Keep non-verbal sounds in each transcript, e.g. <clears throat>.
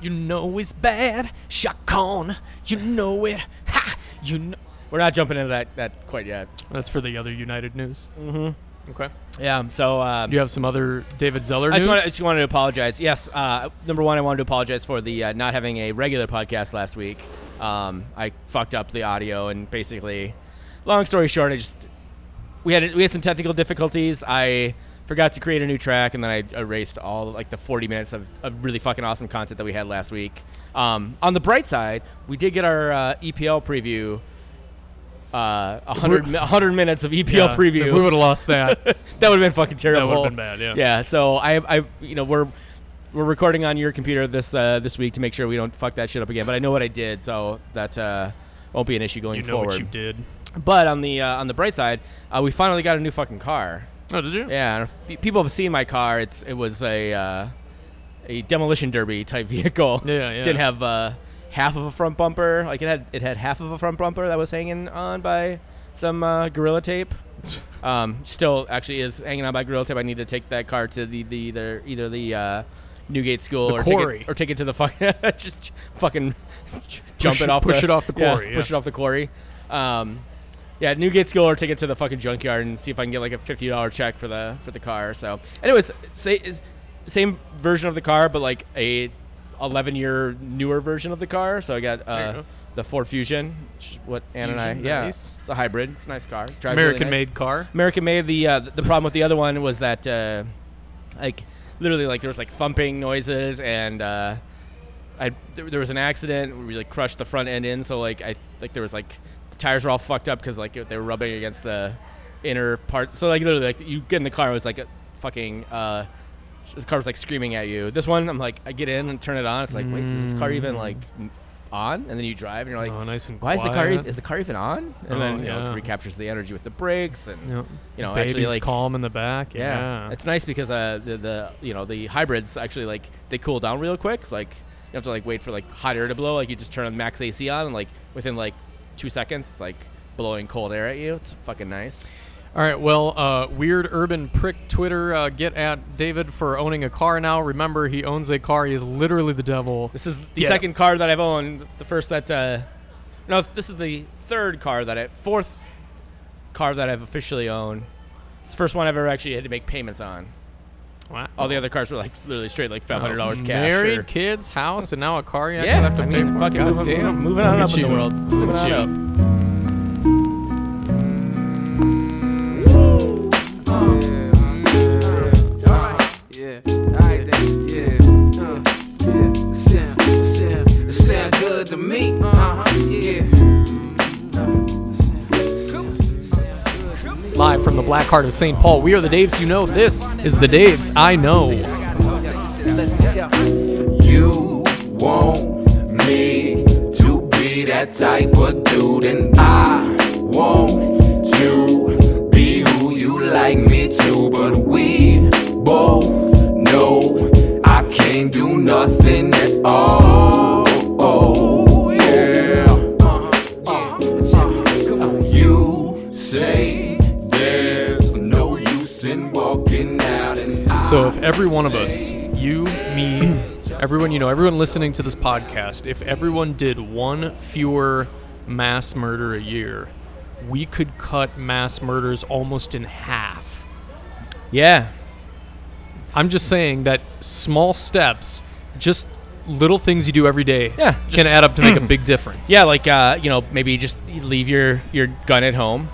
You know it's bad, Chacon. You know it. Ha! You know. We're not jumping into that that quite yet. That's for the other United news. Mm-hmm. Okay. Yeah. So um, Do you have some other David Zeller I news? just, wanted, I just wanted to apologize. Yes, uh, number one, I wanted to apologize for the uh, not having a regular podcast last week. Um, I fucked up the audio, and basically, long story short, I just we had we had some technical difficulties. I forgot to create a new track, and then I erased all like the 40 minutes of, of really fucking awesome content that we had last week. Um, on the bright side, we did get our uh, EPL preview. Uh, 100, 100 minutes of EPL Yeah, preview. If we would have lost that, <laughs> that would have been fucking terrible. that would have been bad. Yeah. Yeah, so I, I, you know, we're we're recording on your computer this uh, this week to make sure we don't fuck that shit up again. But I know what I did, so that uh, won't be an issue going You know forward. what you did. But on the uh, on the bright side, uh, we finally got a new fucking car. Oh, did you? Yeah, people have seen my car. It's it was a uh, a demolition derby type <laughs> vehicle. Yeah, yeah. Didn't have uh, half of a front bumper. Like it had it had half of a front bumper that was hanging on by some uh, gorilla tape. <laughs> Um, still actually is hanging on by gorilla tape. I need to take that car to the the either either the uh, Newgate School The or quarry. take it or take it to the <laughs> fucking just fucking jump Push it off push the, it off the yeah, quarry, push it off the quarry. Um, yeah, Newgate School or take it to the fucking junkyard and see if I can get like a fifty dollar check for the for the car. So, anyways, say, is- same version of the car, but like a eleven year newer version of the car. So I got uh, go. the Ford Fusion, which is what Ann and I Fusion, yeah, nice. it's a hybrid. It's a nice car. Drives really American nice. made car. American made. The uh, the problem with the other one was that uh, like literally like there was like thumping noises and uh, I there, there was an accident we like crushed the front end in. So like I like there was like the tires were all fucked up because like they were rubbing against the inner part. So like literally like you get in the car it was like a fucking uh, the car was like screaming at you. This one I'm like I get in and turn it on. It's like wait is this car even like on? And then you drive and you're like oh, nice and why is the car quiet. e- is the car even on? And Oh, then you know yeah. it recaptures the energy with the brakes and Yep. you know Baby's actually like calm in the back. yeah. Yeah. it's nice because uh the, the you know the hybrids actually like they cool down real quick. It's like you have to like wait for like hot air to blow. Like you just turn on max AC on and like within like two seconds it's like blowing cold air at you. It's fucking nice. All right. Well, uh, weird urban prick Twitter. Uh, get at David for owning a car now. Remember, he owns a car. He is literally the devil. This is the Yeah. second car that I've owned. The first that uh no, this is the third car that I fourth car that I've officially owned. It's the first one I've ever actually had to make payments on. Wow. All the other cars were like literally straight like five hundred dollars cash. Married, or- kids, house, and now a car. You Yeah, have to I pay mean, for. fucking God moving, damn. moving on Look up at in the world. Moving Look at on you. up. The Black Heart of St. Paul, we are the Daves you know. This is the Daves I know. You want me to be that type of dude, and I want to be who you like me to, but we both know I can't do nothing at all. So, if every one of us, you, me, everyone you know, everyone listening to this podcast, if everyone did one fewer mass murder a year, we could cut mass murders almost in half. Yeah. I'm just saying that small steps, just little things you do every day, Yeah, can just- add up to make a <clears throat> big difference. Yeah, like uh, you know, maybe just leave your your gun at home,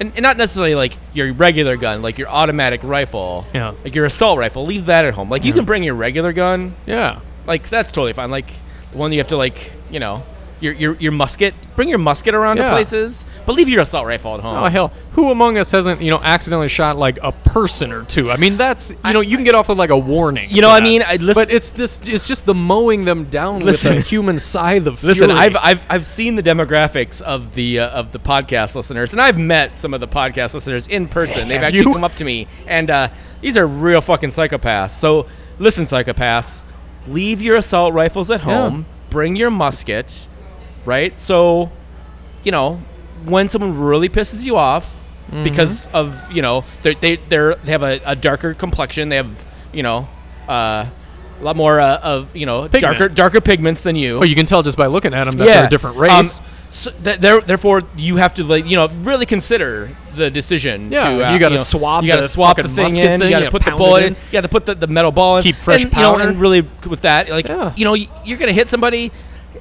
and, and not necessarily like your regular gun, like your automatic rifle, Yeah. like your assault rifle. Leave that at home. Like you Yeah. can bring your regular gun, Yeah. like that's totally fine. Like the one you have to like, you know, your your your musket. Bring your musket around Yeah. to places, but leave your assault rifle at home. Oh hell, who among us hasn't you know accidentally shot like a person or two? I mean, that's you know you can get off with like a warning. You know, I mean, I listen- but it's this it's just the mowing them down Listen. with a human scythe of Listen. I've, I've I've seen the demographics of the uh, of the podcast listeners, and I've met some of the podcast listeners in person. They've actually you? come up to me, and uh, these are real fucking psychopaths. So listen, psychopaths, leave your assault rifles at Yeah. home. Bring your musket, right? So, you know, when someone really pisses you off Mm-hmm. because of you know they they they're, they have a, a darker complexion, they have you know. Uh, a lot more uh, of you know Pigment. darker darker pigments than you. Oh, you can tell just by looking at them that they're a different Um, race. so th- therefore, you have to like you know really consider the decision. Yeah, to, uh, you gotta know, swab You got to swap the thing in. thing, you got to put the bullet in. in. You got to put the, the metal ball in. Keep fresh and, you know, powder. and really with that, like Yeah. you know, you're gonna hit somebody.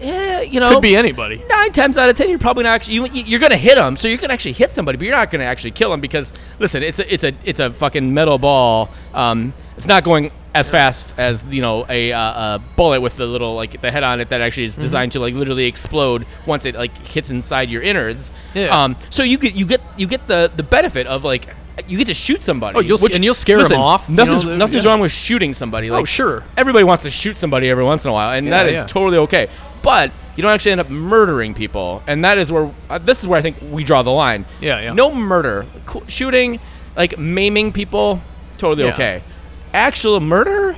Eh, you know, Could be anybody. nine times out of ten, you're probably not actually. You, you're gonna hit them, so you can actually hit somebody, but you're not gonna actually kill them because listen, it's a it's a it's a fucking metal ball. Um, it's not going as fast as you know a, uh, a bullet with the little like the head on it that actually Mm-hmm. is designed to like literally explode once it like hits inside your innards. Yeah. Um, so you get you get you get the the benefit of like you get to shoot somebody. Oh, you'll which- and you'll scare listen, off, you Nothing's know, nothing's yeah. wrong with shooting somebody. Like oh, sure. everybody wants to shoot somebody every once in a while, and Yeah, that is yeah. totally okay. But you don't actually end up murdering people, and that is where uh, this is where I think we draw the line. Yeah, yeah. No murder, Cl- shooting, like maiming people, totally Yeah. okay. Actual murder,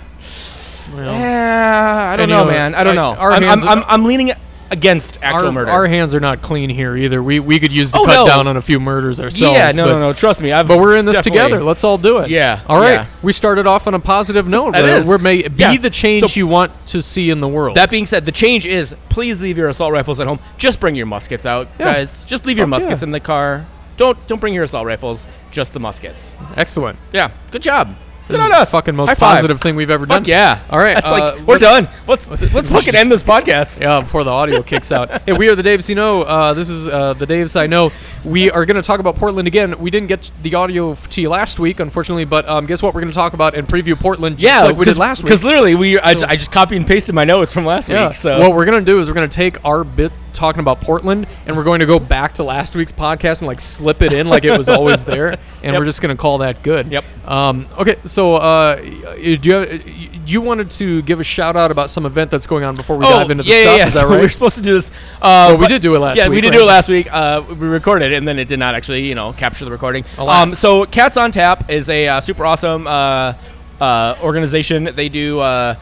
Well, yeah, I don't know, man. I don't like, know. I'm, I'm, I'm, I'm leaning against actual our, murder. our hands are not clean here either. We we could use to Oh, cut no. down on a few murders ourselves. yeah, no, but, no, no. Trust me, I've But we're in this together. Let's all do it. Yeah, All right. yeah. We started off on a positive note. That is. We're may be Yeah. the change So- you want to see in the world. That being said, the change is please leave your assault rifles at home. Just bring your muskets out, Yeah. guys. Just leave your Fuck muskets in the car. Don't don't bring your assault rifles. Just the muskets. Excellent. Yeah, good job. Good on the us. fucking most High five. positive thing we've ever done. Fuck yeah. All right. That's uh, like we're let's- done. <laughs> Let's let's fucking end this podcast. <laughs> Yeah, before the audio kicks out. Hey, we are the Daves you know. Uh, this is uh, the Daves I know. We are going to talk about Portland again. We didn't get the audio f- to you last week, unfortunately, but um, guess what? We're going to talk about and preview Portland just Yeah, like we did last week. Because literally, we I, ju- I just copy and pasted my notes from last Yeah. week. So what we're gonna do is we're gonna take our bit talking about Portland and we're going to go back to last week's podcast and like slip it in like it was always <laughs> there, and we're just gonna call that good. Yep. Um, okay, so uh, do you have, you wanted to give a shout out about some event that's going on before we dive into the Oh, yeah, stuff? yeah, Is that so <laughs> We right? were supposed to do this. Uh, Well, we did do it last yeah, week, we did right? do it last week. Uh, we recorded it, and then it did not actually, you know, capture the recording. Alas. Um, so Cats on Tap is a uh, super awesome uh, uh, organization. They do. Uh,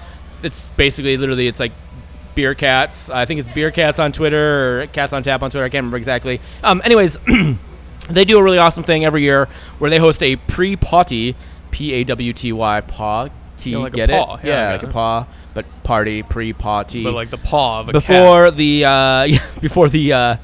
it's basically literally it's like beer cats. I think it's beer cats on Twitter or cats on tap on Twitter. I can't remember exactly. Um, anyways. <clears throat> They do a really awesome thing every year where they host a pre-potty, P-A-W-T-Y, paw, T, Yeah, like a get paw. it? Yeah, Yeah, got like a paw, but party, pre-potty But like the paw of a cat. before the uh, <laughs> before the uh,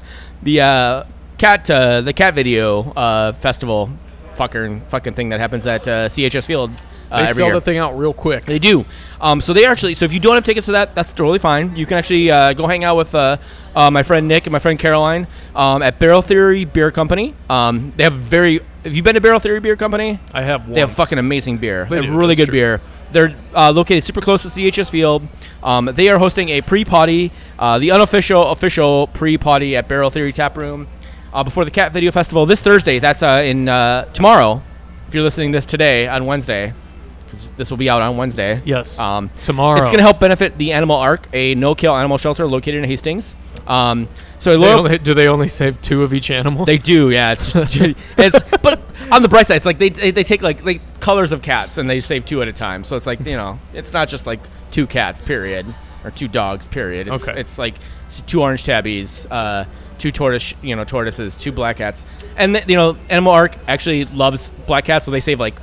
the uh, cat uh, the cat video uh, festival fucking fucking thing that happens at uh, CHS Field uh, They sell year. the thing out real quick. They do. Um, so they actually. So if you don't have tickets to that, that's totally fine. You can actually uh, go hang out with uh, uh, my friend Nick and my friend Caroline um, at Barrel Theory Beer Company. Um, they have very. Have you been to Barrel Theory Beer Company? I have. They have fucking amazing beer. They have do, really good true. beer. They're uh, located super close to CHS Field. Um, they are hosting a pre-potty, uh, the unofficial official pre-potty at Barrel Theory Tap Room uh, before the Cat Video Festival this Thursday. That's uh, in uh, tomorrow. If you're listening to this today on Wednesday, because this will be out on Wednesday. Yes. Um, Tomorrow. It's going to help benefit the Animal Ark, a no-kill animal shelter located in Hastings. Um, so They only, do they only save two of each animal? they do, yeah. It's just, <laughs> it's but on the bright side, it's like they, they they take like like colors of cats and they save two at a time. So it's like you know, it's not just like two cats, period, or two dogs, period. It's, Okay. It's like s- two orange tabbies, uh, two tortoise, you know, tortoises, two black cats, and th- you know, Animal Ark actually loves black cats, so they save like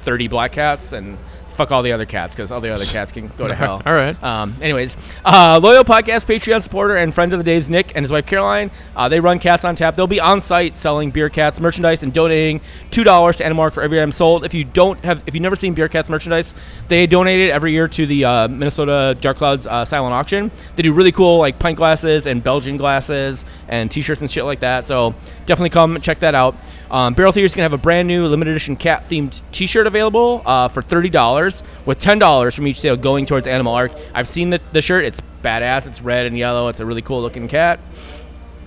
thirty black cats and. Fuck all the other cats because all the other cats can go to <laughs> hell. All right. Um, anyways, uh, loyal podcast Patreon supporter and friend of the days, Nick and his wife Caroline. Uh, they run Cats on Tap. They'll be on site selling beer cats merchandise and donating two dollars to Animal Ark for every item sold. If you don't have, if you've never seen beer cats merchandise, they donate it every year to the uh, Minnesota Dark Clouds uh, silent auction. They do really cool like pint glasses and Belgian glasses and T-shirts and shit like that. So definitely come check that out. Um, Barrel Theory is gonna have a brand new limited edition cat themed T-shirt available uh, for thirty dollars, with ten dollars from each sale going towards Animal Ark. I've seen the, the shirt; it's badass. It's red and yellow. It's a really cool looking cat.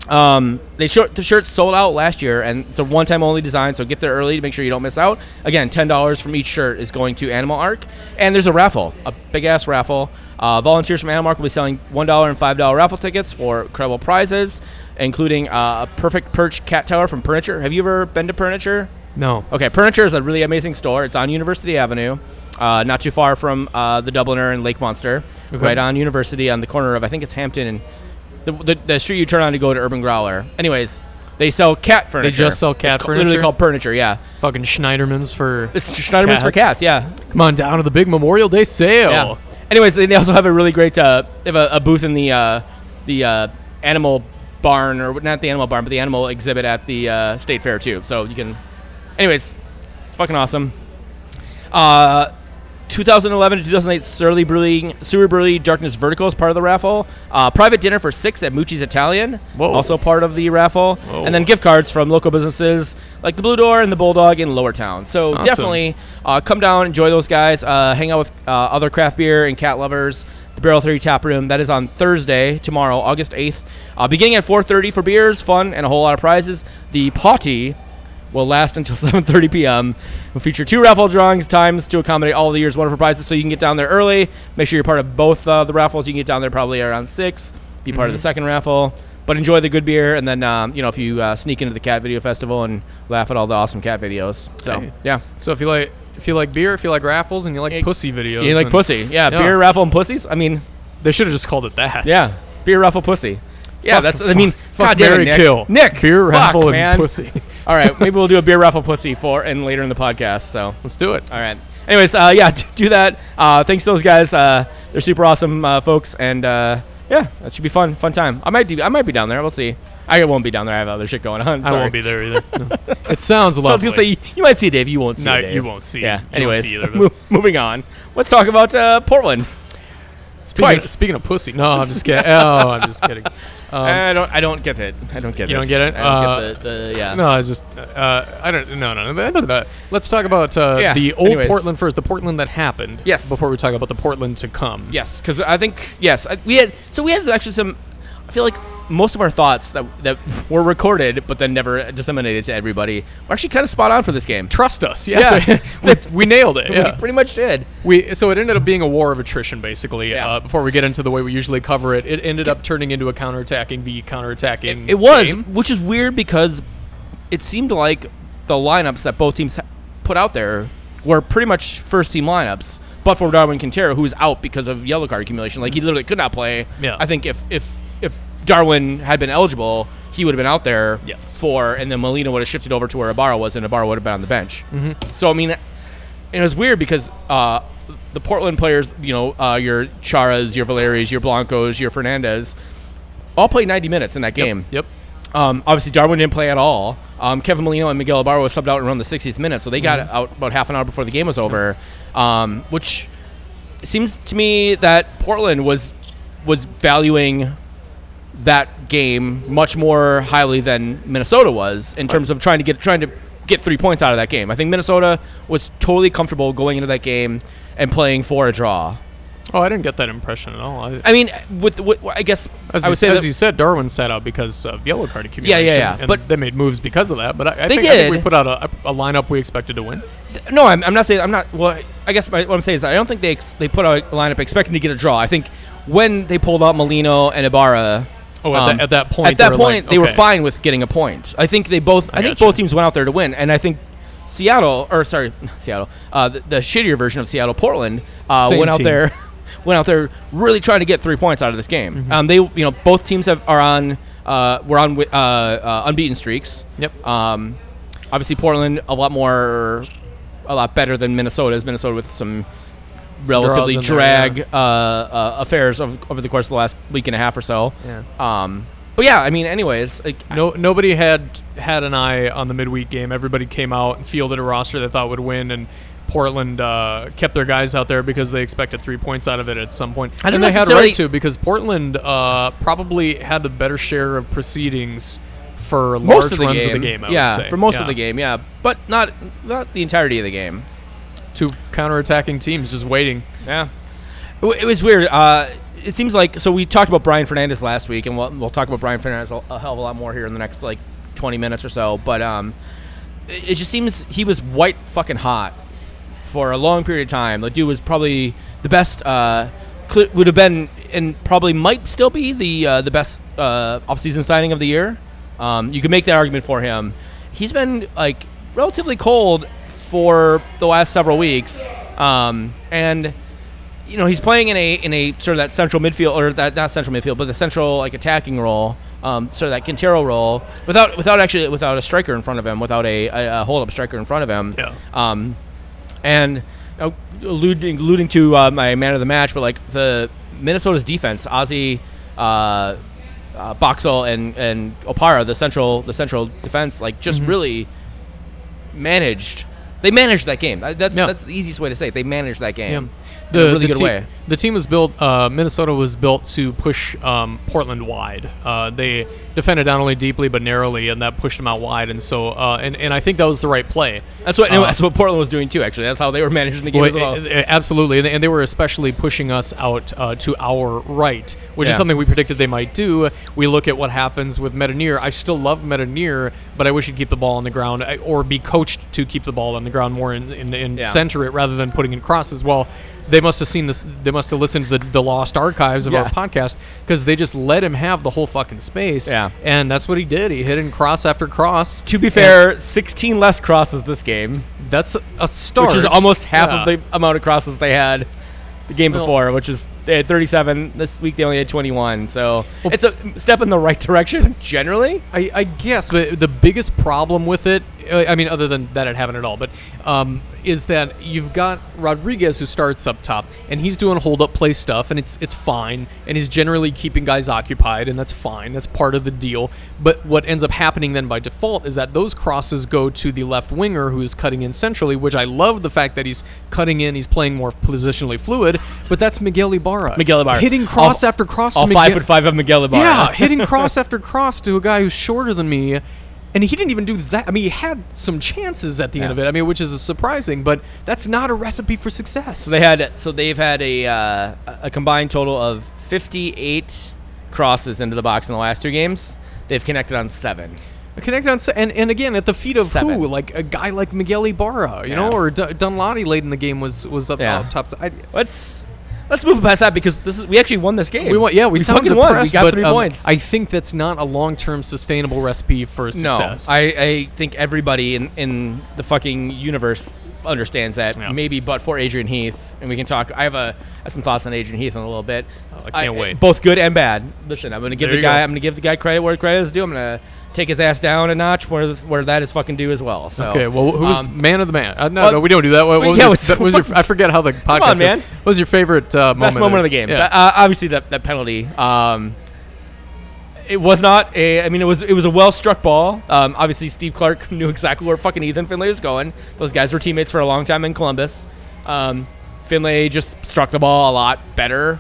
Um, they short the shirt sold out last year, and it's a one-time only design. So get there early to make sure you don't miss out. Again, ten dollars from each shirt is going to Animal Ark, and there's a raffle, a big ass raffle. Uh, volunteers from Animal Ark will be selling one dollar and five dollar raffle tickets for incredible prizes, including uh, a perfect perch cat tower from Purrniture. Have you ever been to Purrniture? no. Okay, Purrniture is a really amazing store. It's on University Avenue, uh, not too far from uh, the Dubliner and Lake Monster, Okay. right on University on the corner of I think it's Hampden and the, the, the street you turn on to go to Urban Growler. Anyways, they sell cat furniture. They just sell cat it's ca- Literally called Purrniture. Yeah, Fucking Schneiderman's for. it's Schneiderman's for Cats. cats. Yeah, Come on down to the big Memorial Day sale. yeah. anyways, they they also have a really great uh, they have a, a booth in the uh, the uh, animal barn or not the animal barn, but the animal exhibit at the uh, state fair too. So you can, anyways, fucking awesome. Uh, 2011 to 2008 Surly Brewing, Sewer Brewery Darkness Vertical is part of the raffle. Uh, private dinner for six at Mucci's Italian, Whoa. also part of the raffle. Whoa. And then gift cards from local businesses like the Blue Door and the Bulldog in Lower Town. So Awesome. definitely uh, come down, enjoy those guys, uh, hang out with uh, other craft beer and cat lovers. The Barrel Theory Tap Room. That is on Thursday, tomorrow, August 8th, uh, beginning at 4:30 for beers, fun, and a whole lot of prizes. The potty will last until <laughs> 7:30 p.m. We'll feature two raffle drawings times to accommodate all the year's wonderful prizes. So you can get down there early. Make sure you're part of both uh, the raffles. You can get down there probably around six. Be part of the second raffle. But enjoy the good beer, and then um, you know if you uh, sneak into the cat video festival and laugh at all the awesome cat videos. So yeah, So if you like if you like beer, if you like raffles, and you like Yeah, pussy videos, you like then pussy? Yeah, Yeah. beer raffle and pussies. I mean, They should have just called it that. yeah, beer raffle pussy. Yeah, Fuck- that's. I mean, fuck, God damn it, Mary Nick. kill. Nick, beer fuck, raffle and man. pussy. <laughs> All right, maybe we'll do a beer raffle pussy for and later in the podcast. So Let's do it. All right. Anyways, uh, yeah, <laughs> d- do that. Uh, thanks to those guys. Uh, they're super awesome uh, folks, and uh, yeah, that should be fun. Fun time. I might do. I might be down there. We'll see. I won't be down there. I have other shit going on. I Sorry. won't be there either. <laughs> No. It sounds I was lovely. gonna say you, you might see Dave. You won't see No, Dave. you won't see- Yeah. you Anyways, see either of them. mo- moving on. Let's talk about uh, Portland. speaking, twice. Of, speaking of pussy, no, I'm just <laughs> kidding. Oh, I'm just kidding. Um, I don't. I don't get it. I don't get You it. You don't get it? I don't Uh, get the, the yeah. No, I just uh, I don't no no no. no, no. Let's talk about uh, Yeah, the old anyways. Portland first, the Portland that happened. Yes. Before we talk about the Portland to come. Yes, because I think yes, I- we had so we had actually some. I feel like most of our thoughts that that were recorded but then never disseminated to everybody were actually kind of spot on for this game. Trust us. Yeah. Yeah. <laughs> we, we nailed it. <laughs> We pretty much did. We so it ended up being a war of attrition basically. Yeah. Uh, before we get into the way we usually cover it, it ended up turning into a counterattacking v counterattacking. It was, game. which is weird because it seemed like the lineups that both teams put out there were pretty much first team lineups. But for Darwin Quintero, who was out because of yellow card accumulation, like he literally could not play. Yeah. I think if if if Darwin had been eligible, he would have been out there. Yes. For and then Molino would have shifted over to where Ibarra was, and Ibarra would have been on the bench. Mm-hmm. So I mean, it was weird because uh, the Portland players, you know, uh, your Charas, your Valeris, your Blancos, your Fernandez, all played 90 minutes in that game. Yep. Um, obviously, Darwin didn't play at all. Um, Kevin Molino and Miguel Ibarra was subbed out around the 60th minute, so they got Mm-hmm. out about half an hour before the game was over. Um, which seems to me that Portland was was valuing that game much more highly than Minnesota was in terms of trying to get trying to get three points out of that game. I think Minnesota was totally comfortable going into that game and playing for a draw. Oh, I didn't get that impression at all. I, I mean, with, with I guess as I you, would say as you said, Darwin sat out because of yellow card accumulation. yeah, yeah, And but- they made moves because of that. But I, I, They think, I think we put out a, a lineup we expected to win. No, I'm, I'm not saying I'm not. Well, I guess my, what I'm saying is I don't think they ex- they put out a lineup expecting to get a draw. I think when they pulled out Molino and Ibarra. Oh, at, um, that, at that point, at that they were point, like, they were fine with getting a point. I think they both. I, I think gotcha. both teams went out there to win, and I think Seattle, or sorry, <laughs> not Seattle, uh, the, the shittier version of Seattle, Portland, uh, went out team. there, <laughs> went out there really trying to get three points out of this game. Mm-hmm. Um, they, you know, both teams have are on, uh, we're on uh, uh, unbeaten streaks. Yep. Um, obviously, Portland a lot more, a lot better than Minnesota. Is Minnesota with some relatively in there, drag yeah. uh, uh, affairs of, over the course of the last week and a half or so. Yeah. Um, but yeah, I mean, anyways, like, No, nobody had had an eye on the midweek game. Everybody came out and fielded a roster they thought would win, and Portland uh, kept their guys out there because they expected three points out of it at some point. And they had right to because Portland uh, probably had the better share of proceedings for most large of the runs game, of the game. I yeah, would say. for most Yeah. of the game, yeah, but not not the entirety of the game. Two counterattacking teams just waiting. Yeah, it, was weird. Uh, it seems like so. We talked about Brian Fernandez last week, and we'll, we'll talk about Brian Fernandez a, a hell of a lot more here in the next like 20 minutes or so. But um, it, it just seems he was white fucking hot for a long period of time. The dude was probably the best. Uh, cl- would have been and probably might still be the uh, the best uh, offseason signing of the year. Um, you can make that argument for him. He's been like relatively cold for the last several weeks, um, and you know he's playing in a in a sort of that central midfield or that not central midfield, but the central like attacking role, um, sort of that Quintero role without without actually without a striker in front of him, without a, a, a hold up striker in front of him. Yeah. Um, and uh, alluding, alluding to uh, my man of the match, but like the Minnesota's defense, Ozzy, uh, uh, Boxall, and and Opara, the central the central defense, like just Mm-hmm. really managed. They managed that game. That's Yeah. that's the easiest way to say it. They managed that game. Yeah. A really good team, way. The team was built. Uh, Minnesota was built to push um, Portland wide. Uh, they defended not only deeply but narrowly, and that pushed them out wide. And so, uh, and and I think that was the right play. That's what Uh, <laughs> that's what Portland was doing too. Actually, that's how they were <laughs> managing the game Well, as well. uh, uh, absolutely, and they, and they were especially pushing us out uh, to our right, which Yeah. is something we predicted they might do. We look at what happens with Metanire. I still love Metanire, but I wish he'd keep the ball on the ground or be coached to keep the ball on the ground more and, and, and Yeah. center it rather than putting in crosses. Well, they must have seen this. They must have listened to the, the lost archives of our podcast because they just let him have the whole fucking space. Yeah. and that's what he did. He hit in cross after cross. to be fair, 16 less crosses this game, that's a, a start, which is almost half Yeah. of the amount of crosses they had the game Well- before, which is they had 37. This week they only had 21. So Well- it's a step in the right <laughs> direction generally. I, I guess, but the biggest problem with it, uh, I mean, other than that it happened at all, but um, is that you've got Rodriguez who starts up top, and he's doing hold up play stuff, and it's it's fine, and he's generally keeping guys occupied, and that's fine. That's part of the deal. But what ends up happening then by default is that those crosses go to the left winger who is cutting in centrally, which I love the fact that he's cutting in, he's playing more positionally fluid, but that's Miguel Ibarra. Miguel Ibarra. hitting cross All- after cross All to five Miguel- foot five of Miguel Ibarra. yeah, <laughs> hitting cross after cross to a guy who's shorter than me. And he didn't even do that. I mean, he had some chances at the end of it. I mean, which is surprising, but that's not a recipe for success. So they had so they've had a uh, a combined total of 58 crosses into the box in the last two games. They've connected on seven. Connected on, se- and and again at the feet of Seven. who? Like a guy like Miguel Ibarra, you Yeah. know, or D- Dunlotty late in the game was was up, Yeah. up top. I, Let's let's move past that because this is we actually won this game. we won, yeah, we, sound fucking won. We got but, three um, points. I think that's not a long-term sustainable recipe for success. No, I, I think everybody in, in the fucking universe understands that. Yeah. Maybe, but for Adrian Heath, and we can talk. I have a I have some thoughts on Adrian Heath in a little bit. Oh, I can't wait. Both good and bad. Listen, I'm gonna give There the guy. go. I'm gonna give the guy credit where credit is due. I'm gonna take his ass down a notch where where that is fucking due as well. So Okay, well, who's um, man of the man? Uh, no, no, we don't do that. What, what was, <laughs> yeah, your, what was your? <laughs> I forget how the podcast on, man. goes. What was your favorite uh, moment? best moment of the game. Yeah. Uh, obviously, that that penalty. Um, it was not a. I mean, it was it was a well struck ball. Um, obviously, Steve Clark <laughs> knew exactly where fucking Ethan Finlay was going. Those guys were teammates for a long time in Columbus. Um, Finlay just struck the ball a lot better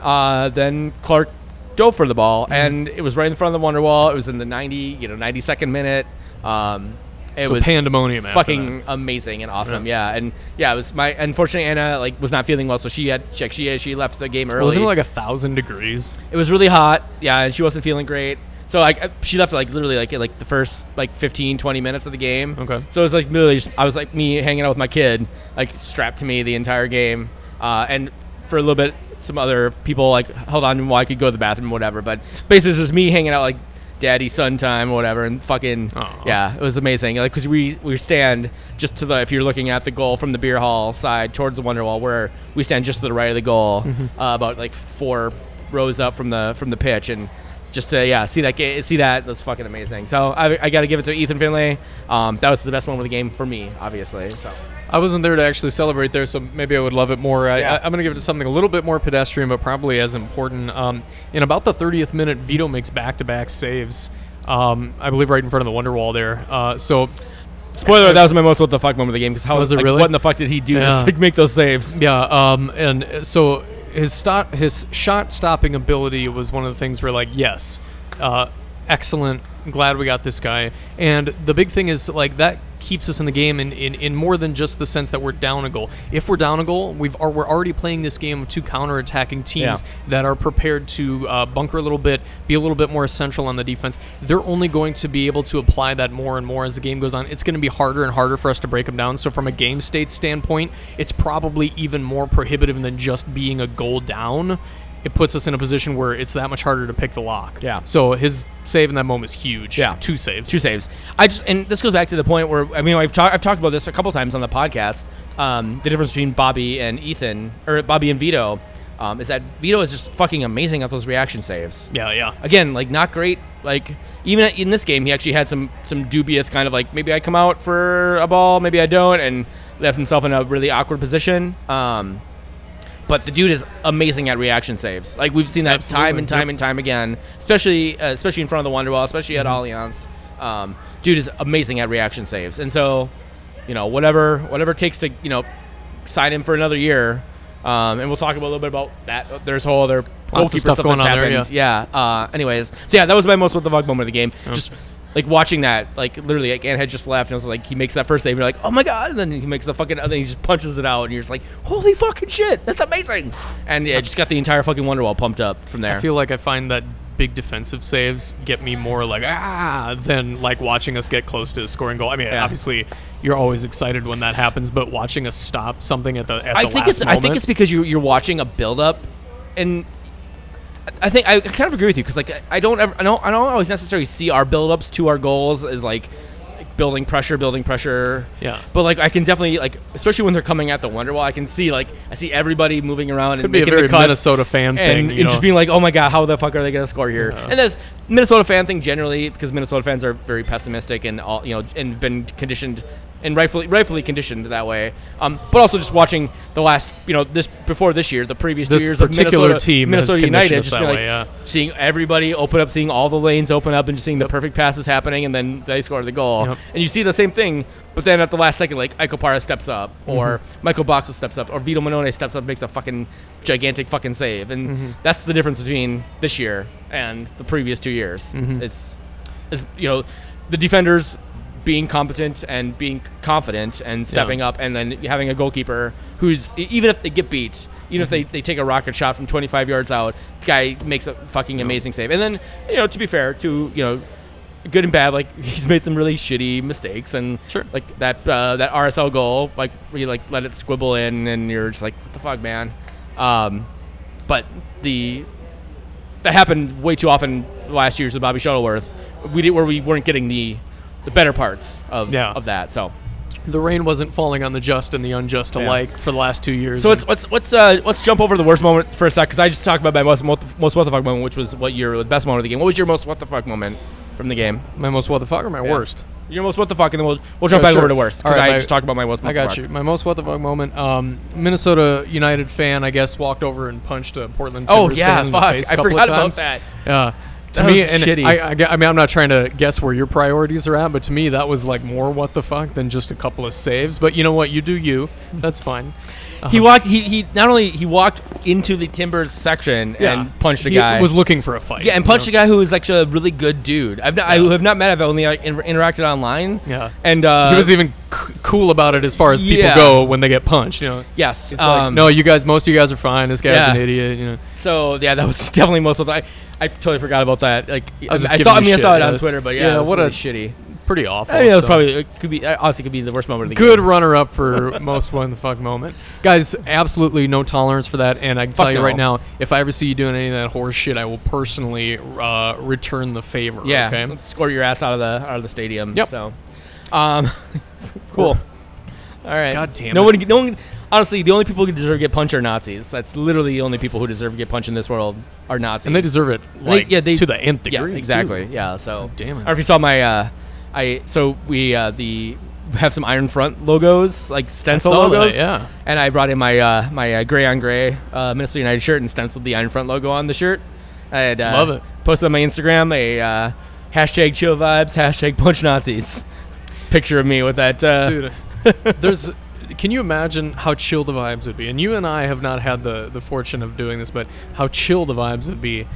uh, than Clark dove for the ball, Mm-hmm. and it was right in front of the wonder wall. It was in the 90, you know, 92nd minute. Um, it So was pandemonium fucking amazing and awesome. Yeah. and yeah, it was my. Unfortunately, Anna like was not feeling well, so she had she she, she left the game early. Wasn't it like a thousand degrees? it was really hot. Yeah, and she wasn't feeling great. So like uh, she left like literally like like the first like 15 20 minutes of the game. Okay. So it was like literally just, I was like me hanging out with my kid like strapped to me the entire game. Uh, and for a little bit some other people like held on while I could go to the bathroom whatever, but basically this is me hanging out like daddy son time or whatever and fucking Aw. yeah, it was amazing. Like cuz we we stand just to the if you're looking at the goal from the beer hall side towards the Wonderwall where we stand just to the right of the goal uh, about like four rows up from the from the pitch and just to yeah see that ga- see that that's fucking amazing. So I, I got to give it to Ethan Finlay. Um, that was the best moment of the game for me, obviously. So I wasn't there to actually celebrate there, so maybe I would love it more. I, Yeah. I, I'm going to give it to something a little bit more pedestrian, but probably as important. Um, in about the 30th minute, Vito makes back-to-back saves. Um, I believe right in front of the wonder wall there. Uh, so spoiler, that was my most what the fuck moment of the game because how Was it like, really? what in the fuck did he do Yeah. to make those saves? Yeah, um, and so his stop, his shot stopping ability was one of the things where like, yes, uh, excellent. Glad we got this guy. And the big thing is like that keeps us in the game in, in, in more than just the sense that we're down a goal. If we're down a goal, we've are, we're already playing this game of two counter-attacking teams Yeah. that are prepared to uh, bunker a little bit, be a little bit more essential on the defense. They're only going to be able to apply that more and more as the game goes on. It's going to be harder and harder for us to break them down. So from a game state standpoint, it's probably even more prohibitive than just being a goal down. It puts us in a position where it's that much harder to pick the lock. Yeah. So his save in that moment is huge. Yeah. Two saves. Two saves. I just and this goes back to the point where I mean I've talked I've talked about this a couple times on the podcast. Um, the difference between Bobby and Ethan or Bobby and Vito um, is that Vito is just fucking amazing at those reaction saves. Yeah, yeah. Again, like not great. Like even in this game, he actually had some some dubious kind of like maybe I come out for a ball, maybe I don't, and left himself in a really awkward position. Um, but the dude is amazing at reaction saves. Like we've seen that Absolutely, time and time yep. and time again, especially uh, especially in front of the Wonderwall, especially at Mm-hmm. Allianz. Um, dude is amazing at reaction saves, and so you know whatever whatever it takes to you know sign him for another year. Um, and we'll talk a little bit about that. There's whole other goalkeeper stuff stuff, going that's on there, happened. yeah. Uh, anyways, so yeah, that was my most what the fuck moment of the game. Just like watching that, like literally, like Ant had just left, and I was like, he makes that first save, and you're like, oh my god, and then he makes the fucking, and then he just punches it out, and you're just like, holy fucking shit, that's amazing, and yeah, just got the entire fucking Wonderwall pumped up from there. I feel like I find that big defensive saves get me more like ah than like watching us get close to a scoring goal. I mean, Yeah. obviously you're always excited when that happens, but watching us stop something at the at I the think last it's I think it's because you you're watching a build up, and I think I kind of agree with you because like I- don't ever I don't I don't always necessarily see our build ups to our goals as like building pressure, building pressure. Yeah. But like I can definitely like especially when they're coming at the Wonderwall, I can see like I see everybody moving around could and be a very Minnesota fan and, thing. and know? just being like, oh my god, how the fuck are they gonna score here? And there's Minnesota fan thing generally because Minnesota fans are very pessimistic and all you know and been conditioned and rightfully rightfully conditioned that way. Um, but also just watching the last you know this before this year, the previous This two years of Minnesota, team Minnesota United, just like way, yeah. seeing everybody open up, seeing all the lanes open up, and just seeing the perfect passes happening, and then they score the goal. Yep. And you see the same thing, but then at the last second, like Para steps up, or Mm-hmm. Michael Boxall steps up, or Vito Mannone steps up, makes a fucking gigantic fucking save, and Mm-hmm. that's the difference between this year and the previous two years. Mm-hmm. It's, it's you know, the defenders being competent and being confident and stepping up, and then having a goalkeeper who's even if they get beat, even if they, Mm-hmm. they take a rocket shot from 25 yards out, the guy makes a fucking amazing save. And then you know, to be fair, to you know, good and bad, like <laughs> he's made some really shitty mistakes, and Sure. like that uh, that RSL goal, like where you like let it squibble in, and you're just like, what the fuck, man. Um, but the that happened way too often last year's with Bobby Shuttleworth. We did where we weren't getting the the better parts of Yeah. of that. So the rain wasn't falling on the just and the unjust Yeah. alike for the last two years. so let's let's let's uh, let's jump over to the worst moment for a sec because I just talked about my most most most what the fuck moment, which was what your the best moment of the game. What was your most what the fuck moment from the game? my most what the fuck or my Yeah. worst? Your most what the fuck, and then we'll we'll jump Yeah, back sure. over to worst because right, I my- just talked about my most. What I the got fuck. you. My most what the fuck moment. Um, Minnesota United fan, I guess, walked over and punched a Portland Oh yeah, fan in the fuck! face a I couple forgot of about times. that. Yeah. To me, and shitty. I, I, I, mean, I'm not trying to guess where your priorities are at, but to me, that was like more what the fuck than just a couple of saves. But you know what? You do you. That's fine. He walked. He, he not only he walked into the Timbers section and punched a He guy. Was looking for a fight. yeah, and you punched know? a guy who was actually a really good dude. I've not, I Yeah. have not met. I've only like, in, interacted online. Yeah. and uh, he was even c- cool about it as far as people Yeah. go when they get punched. You know. yes. It's like, um, no, you guys, most of you guys are fine. This guy's Yeah. an idiot. You know. So yeah, that was <laughs> definitely most of the. I, I totally forgot about that. Like I, was just I giving saw. I you mean, I saw it on. Twitter, but yeah, Yeah, it was what really a- shitty. Pretty awful. I mean, that was so. probably it could be honestly could be the worst moment of the Good game. runner up for <laughs> most one the fuck moment. Guys, absolutely no tolerance for that. And I can tell you no. right now, if I ever see you doing any of that horse shit, I will personally uh, return the favor. Yeah, Okay. let's score your ass out of the out of the stadium. Yep. So, um, <laughs> cool. All right. God damn no it. one, no one. Honestly, the only people who deserve to get punched are Nazis. That's literally the only people who deserve to get punched in this world are Nazis. And they deserve it They- yeah, they- to the nth Yeah, degree. exactly. too. Yeah. So, damn it. Or if you saw my, uh, I so we uh, the have some Iron Front logos like stencil saw that, logos. yeah. And I brought in my uh, my uh, gray on gray uh, Minnesota United shirt and stenciled the Iron Front logo on the shirt. I had uh, Love it. Posted on my Instagram a uh, hashtag chill vibes hashtag punch Nazis picture of me with that. Uh, Dude, <laughs> there's. Can you imagine how chill the vibes would be? And you and I have not had the the fortune of doing this, but how chill the vibes would be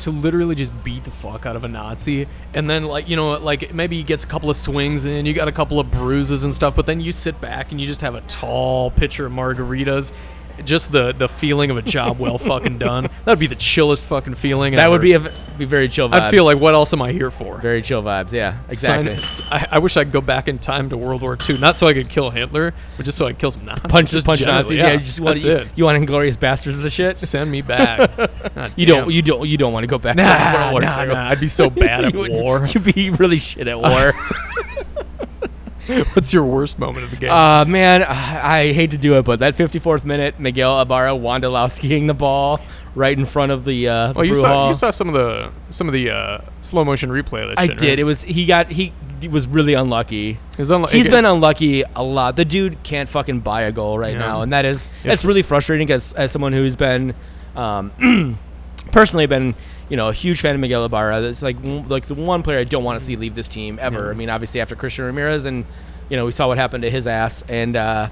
to literally just beat the fuck out of a Nazi, and then like you know like maybe he gets a couple of swings in, you got a couple of bruises and stuff, but then you sit back and you just have a tall pitcher of margaritas. Just the the feeling of a job well <laughs> fucking done. That'd be the chillest fucking feeling. that would be a be very chill. Vibes. I feel like what else am I here for? very chill vibes. Yeah, Sign- exactly. I, I wish I could go back in time to World War II, not so I could kill Hitler, but just so I could kill some Nazis. Punch just punch Nazis. Yeah, you just want that's you, it. you want inglorious bastards as a shit. Send me <laughs> back. God You damn. don't you don't you don't want to go back to Nah, World War nah, II. nah, I'd be so <laughs> bad at You would- war. You'd be really shit at war. <laughs> What's your worst moment of the game? uh, man, I I hate to do it, but that 54th minute, Miguel Ibarra Wondolowskiing the ball right in front of the. Uh, the Well, you saw hall. you saw some of the some of the uh, slow motion replay of that I shit. did. Right? It was he got he, he was really unlucky. Was unlike- He's been unlucky a lot. The dude can't fucking buy a goal right Yeah. now, and that is Yeah. that's really frustrating as as someone who's been, um, <clears throat> personally been you know a huge fan of Miguel Ibarra. That's like like the one player I don't want to see leave this team ever. Yeah. I mean, obviously after Christian Ramirez, and you know we saw what happened to his ass, and uh,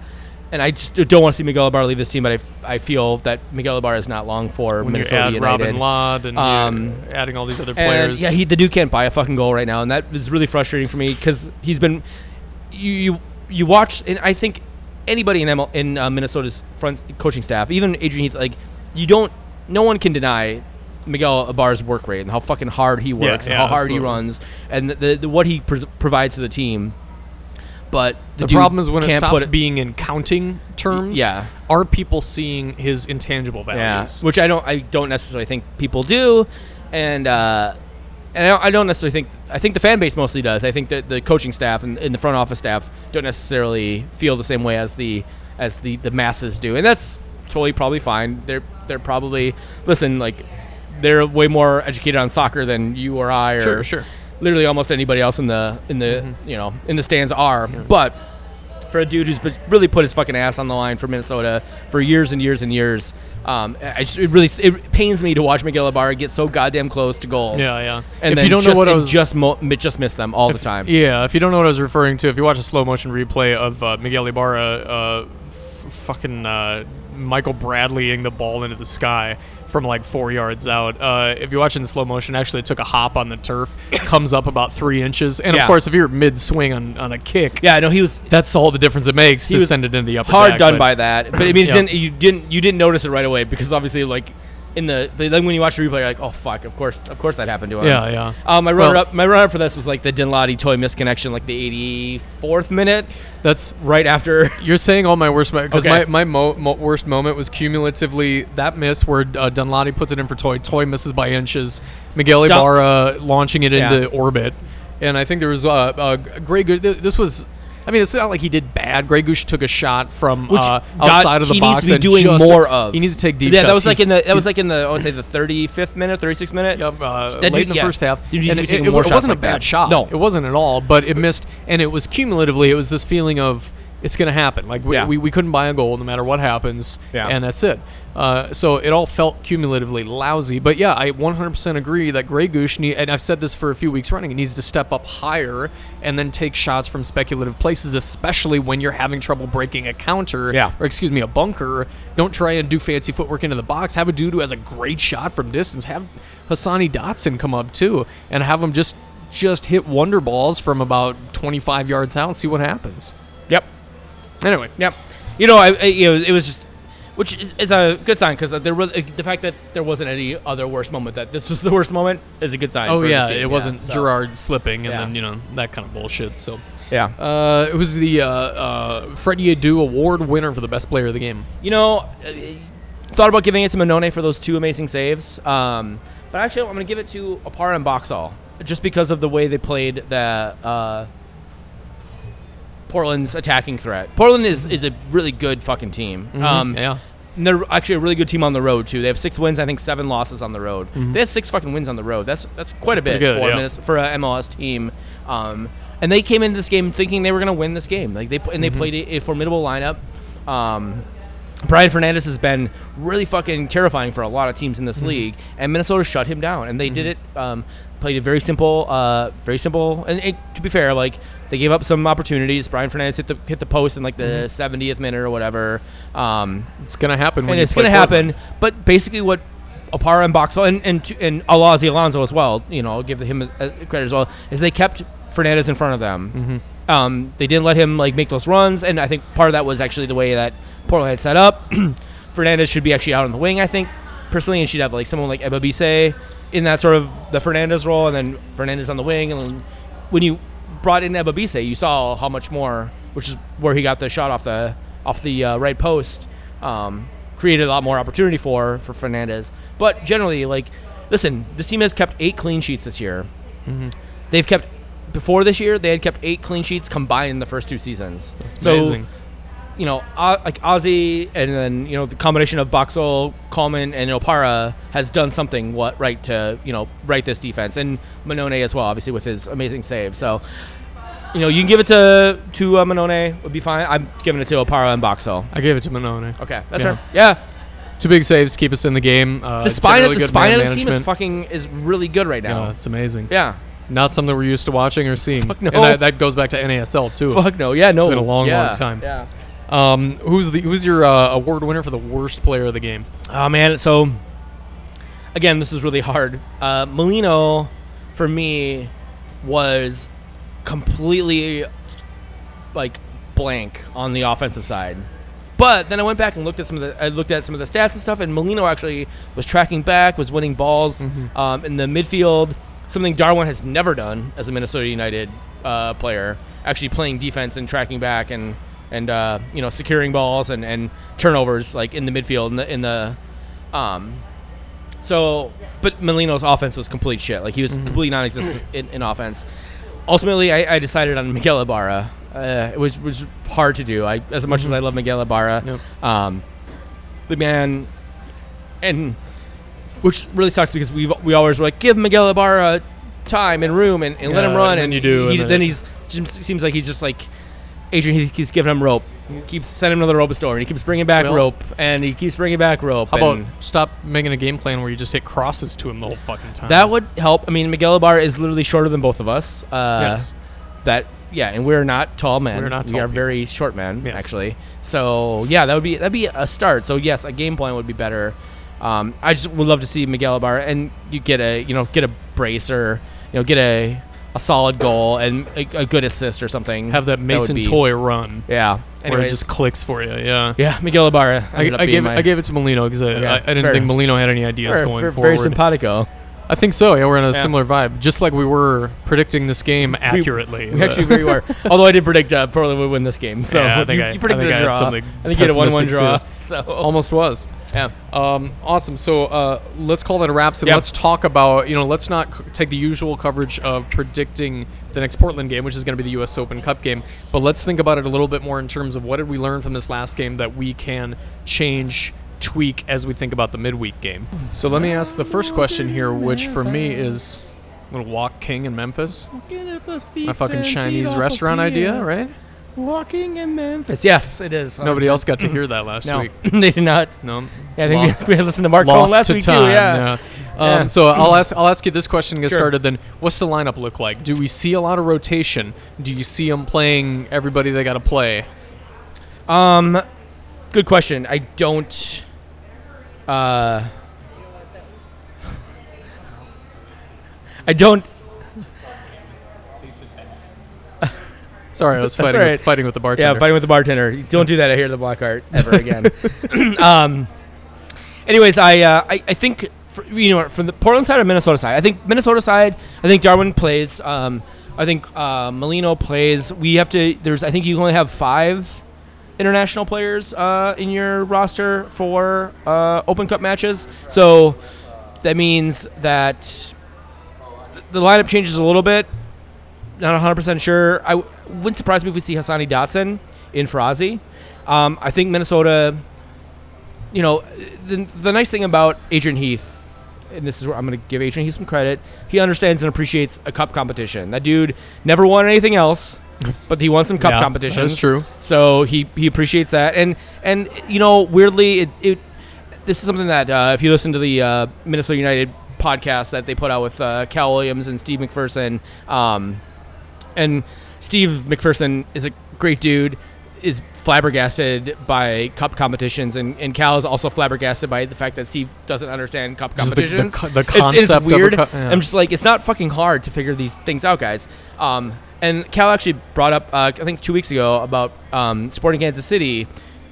and I just don't want to see Miguel Ibarra leave this team. But I, f- I feel that Miguel Ibarra is not long for when Minnesota United. Robin Lod and Um, adding all these other And players. yeah, he the dude can't buy a fucking goal right now, and that is really frustrating for me because he's been. You you you watch, and I think anybody in ML, in uh, Minnesota's front coaching staff, even Adrian Heath, like you don't, no one can deny Miguel Ibarra's work rate and how fucking hard he works and yeah, how hard he runs and the, the, the what he pres- provides to the team. But the dude problem is when it stops put it- being in counting terms. Yeah. Are people seeing his intangible Yeah, values? which I don't. I don't necessarily think people do, and uh, and I don't, I don't necessarily think. I think the fan base mostly does. I think that the coaching staff and, and the front office staff don't necessarily feel the same way as the as the the masses do, and that's totally probably fine. They're they're probably listen like they're way more educated on soccer than you or I or Sure, sure. literally almost anybody else in the in the you know in the stands are, but for a dude who's really put his fucking ass on the line for Minnesota for years and years and years. Um, just, it really it pains me to watch Miguel Ibarra get so goddamn close to goals. Yeah, yeah. And if you don't just, know what I was just mo- just miss them all the time. Yeah, if you don't know what I was referring to, if you watch a slow motion replay of uh, Miguel Ibarra uh, f- fucking uh, Michael Bradleying the ball into the sky from like four yards out, uh, if you watch it in slow motion, actually it took a hop on the turf, comes up about three inches, and Yeah. of course, if you're mid swing on, on a kick, Yeah, no, he was that's all the difference it makes to send it into the upper hard deck, done by that. But I mean, it Yeah. didn't, you didn't you didn't notice it right away because obviously like in the but then when you watch the replay, you're like, oh fuck, of course, of course that happened to him. Yeah, yeah. Um, my runner Well- up, my runner up for this was like the Dinladi toy misconnection, like the 84th minute, That's right after. <laughs> You're saying all my worst because Okay. my, my mo- mo- worst moment was cumulatively that miss where uh, puts it in for Toye. Toye misses by inches. Miguel Dun- Ibarra launching it into Yeah. orbit, and I think there was uh, uh, Grey Goose. This was. I mean, it's not like he did bad. Grey Goose took a shot from Which uh, God, outside of the he box. needs to be doing more of. He needs to take deep Yeah, shots. that was like in the that was like in the I want to say the 35th minute, 36th minute. Yep, uh, late in the yeah. first half. Dude and it, it, it wasn't like a bad that. shot. No. it wasn't at all. But it missed, and it was cumulatively. It was this feeling of it's going to happen. Like we, Yeah. we, we couldn't buy a goal no matter what happens, Yeah. and that's it. Uh, so it all felt cumulatively lousy. But yeah, I 100% agree that Grey Goose need, and I've said this for a few weeks running, it needs to step up higher and then take shots from speculative places, especially when you're having trouble breaking a counter. Yeah. Or excuse me, a bunker. Don't try and do fancy footwork into the box. Have a dude who has a great shot from distance. Have Hassani Dotson come up too, and have him just just hit wonder balls from about 25 yards out. And see what happens. Anyway, Yep. You know, I, I you know, it was just, which is, is a good sign because there was the fact that there wasn't any other worst moment. That this was the worst moment is a good sign. oh yeah, it wasn't so, Gerard slipping and Yeah. then you know that kind of bullshit. So Yeah. uh, it was the uh, uh, Freddie Adu Award winner for the best player of the game. You know, uh, thought about giving it to Mannone for those two amazing saves. Um, but actually, I'm going to give it to Opara and Boxall just because of the way they played the uh, Portland's attacking threat. Portland is, is a really good fucking team. Um, yeah. They're actually a really good team on the road too. They have six wins, I think seven losses on the road. They had six fucking wins on the road. That's that's quite a bit good, for yeah. a for a MLS team. Um, and they came into this game thinking they were going to win this game. Like they and they played a, a formidable lineup. Um, Brian Fernandez has been really fucking terrifying for a lot of teams in this league, and Minnesota shut him down, and they did it. Um, played it very simple, uh, very simple. And, and to be fair, like they gave up some opportunities. Brian Fernandez hit the hit the post in like the 70th minute or whatever. Um, It's gonna happen. When and it's to happen. But basically, what Opara and Boxall and and and Alazi Alonso as well, you know, I'll give him credit as well, is they kept Fernandez in front of them. Mm-hmm. Um, they didn't let him like make those runs, and I think part of that was actually the way that Portland had set up. <clears throat> Fernandez should be actually out on the wing, I think, personally, and she'd have like someone like Ebobisse in that sort of the Fernandez role, and then Fernandez on the wing. And then when you brought in Ebobisse, you saw how much more, which is where he got the shot off the off the uh, right post, um, created a lot more opportunity for for Fernandez. But generally, like, listen, this team has kept eight clean sheets this year. They've kept before this year they had kept eight clean sheets combined in the first two seasons. It's so amazing. You know, uh, like Ozzy, and then you know the combination of Boxall, Coleman, and Opara has done something what right to you know right this defense, and Mannone as well, obviously with his amazing save. So, you know, you can give it to to uh, Mannone, would be fine. I'm giving it to Opara and Boxall. I gave it to Mannone. Okay, that's Yeah. her. Yeah, Two big saves keep us in the game. Uh, the spine, the spine of the team is fucking is really good right Yeah, now. it's amazing. Yeah, Not something we're used to watching or seeing. Fuck no. And that, that goes back to NASL too. fuck no, yeah, no, It's been a long, yeah. long time. Yeah. Um, who's the who's your uh, award winner for the worst player of the game? Oh man, so again, this is really hard. Uh, Molino, for me, was completely like blank on the offensive side. But then I went back and looked at some of the I looked at some of the stats and stuff, and Molino actually was tracking back, was winning balls um, in the midfield, something Darwin has never done as a Minnesota United uh, player, actually playing defense and tracking back and and uh, you know securing balls and, and turnovers like in the midfield in the, in the um, so, but Molino's offense was complete shit. Like he was completely non-existent in, in offense. Ultimately, I, I decided on Miguel Ibarra. Uh, it was was hard to do. I as much as I love Miguel Ibarra, Yep. um, the man, and which really sucks because we we always were like give Miguel Ibarra time and room and, and let him run, and then and you do, He, then then he's seems like he's just like Adrian. He keeps giving him rope. He keeps sending him to the rope store, and he keeps bringing back rope, and he keeps bringing back rope. How about stop making a game plan where you just hit crosses to him the whole fucking time? That would help. I mean, Miguel Ibarra is literally shorter than both of us. Uh, yes. That yeah, and we're not tall men. We're not we tall are people. very short men, Yes. actually. So yeah, that would be that'd be a start. So yes, a game plan would be better. Um, I just would love to see Miguel Ibarra and you get a you know get a brace or you know get a a solid goal and a, a good assist or something. Have that Mason be- Toye run Yeah. where it just clicks for you. Yeah. yeah, Miguel Ibarra. I, I gave it, I gave it to Molino because I, Okay, I, I didn't fair. think Molino had any ideas very, going very, forward. very simpatico. I think so. Yeah, we're in a Yeah. similar vibe, just like we were predicting this game accurately. We actually very were. <laughs> Although I did predict uh, Portland would win this game, so Yeah, I think you, I- you predicted I think I a draw. something I think you had a one-one draw. too. So <laughs> almost was. yeah. Um, awesome. So uh, let's call that a wrap. And Yep. let's talk about you know let's not c- take the usual coverage of predicting the next Portland game, which is going to be the U.S. Open Cup game, but let's think about it a little bit more in terms of what did we learn from this last game that we can change, tweak as we think about the midweek game. So let me ask the first question here, which for me is. I'm gonna walk King in Memphis. My fucking Chinese restaurant idea, right? Walking in Memphis. Yes, it is. Nobody else got to hear that last No, week. <laughs> they did not. No, Yeah, I think lost- we, we listened to Mark Cole lost last to week time. too. Yeah. Um, Yeah. So I'll ask I'll ask you this question to get Sure. started. Then, what's the lineup look like? Do we see a lot of rotation? Do you see them playing everybody they got to play? Um, good question. I don't. Uh, <laughs> I don't. Sorry, I was <laughs> fighting right. with, fighting with the bartender. Yeah, fighting with the bartender. Don't do that here at the Black Hart ever <laughs> again. <clears throat> um, anyways, I, uh, I I think for, you know from the Portland side or Minnesota side, I think Minnesota side. I think Darwin plays. Um, I think uh, Molino plays. We have to. There's. I think you only have five international players uh, in your roster for uh, Open Cup matches. So that means that th- the lineup changes a little bit. Not 100% sure. I w- wouldn't surprise me if we see Hassani Dotson in Farazi. Um, I think Minnesota, you know, the, the nice thing about Adrian Heath, and this is where I'm going to give Adrian Heath some credit, he understands and appreciates a cup competition. That dude never won anything else, but he won some cup Yeah, competitions. that's true. So he, he appreciates that. And, and you know, weirdly, it, it this is something that uh, if you listen to the uh, Minnesota United podcast that they put out with uh, Cal Williams and Steve McPherson, um, and Steve McPherson is a great dude, is flabbergasted by cup competitions, and, and Cal is also flabbergasted by the fact that Steve doesn't understand cup Just the- the competitions. the It's- it's, concept of a weird. cup- yeah. I'm just like, it's not fucking hard to figure these things out, guys. Um, and Cal actually brought up, uh, I think two weeks ago, about um, Sporting Kansas City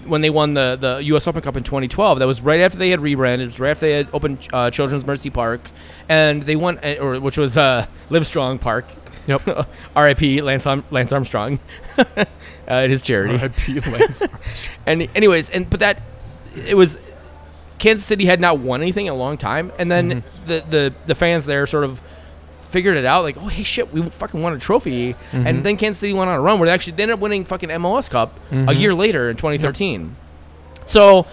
when they won the, the U.S. Open Cup in 2012. That was right after they had rebranded. It was right after they had opened uh, Children's Mercy Park, and they won, uh, or which was uh, Livestrong Park. Yep. <laughs> R.I.P. Lance, Arm- Lance Armstrong. <laughs> uh, it is charity. R.I.P. Lance Armstrong. <laughs> And anyways, and but that it was Kansas City had not won anything in a long time, and then Mm-hmm. the, the the fans there sort of figured it out. Like, oh hey shit, we fucking won a trophy, Mm-hmm. and then Kansas City went on a run where they actually they ended up winning fucking MLS Cup a year later in 2013. So,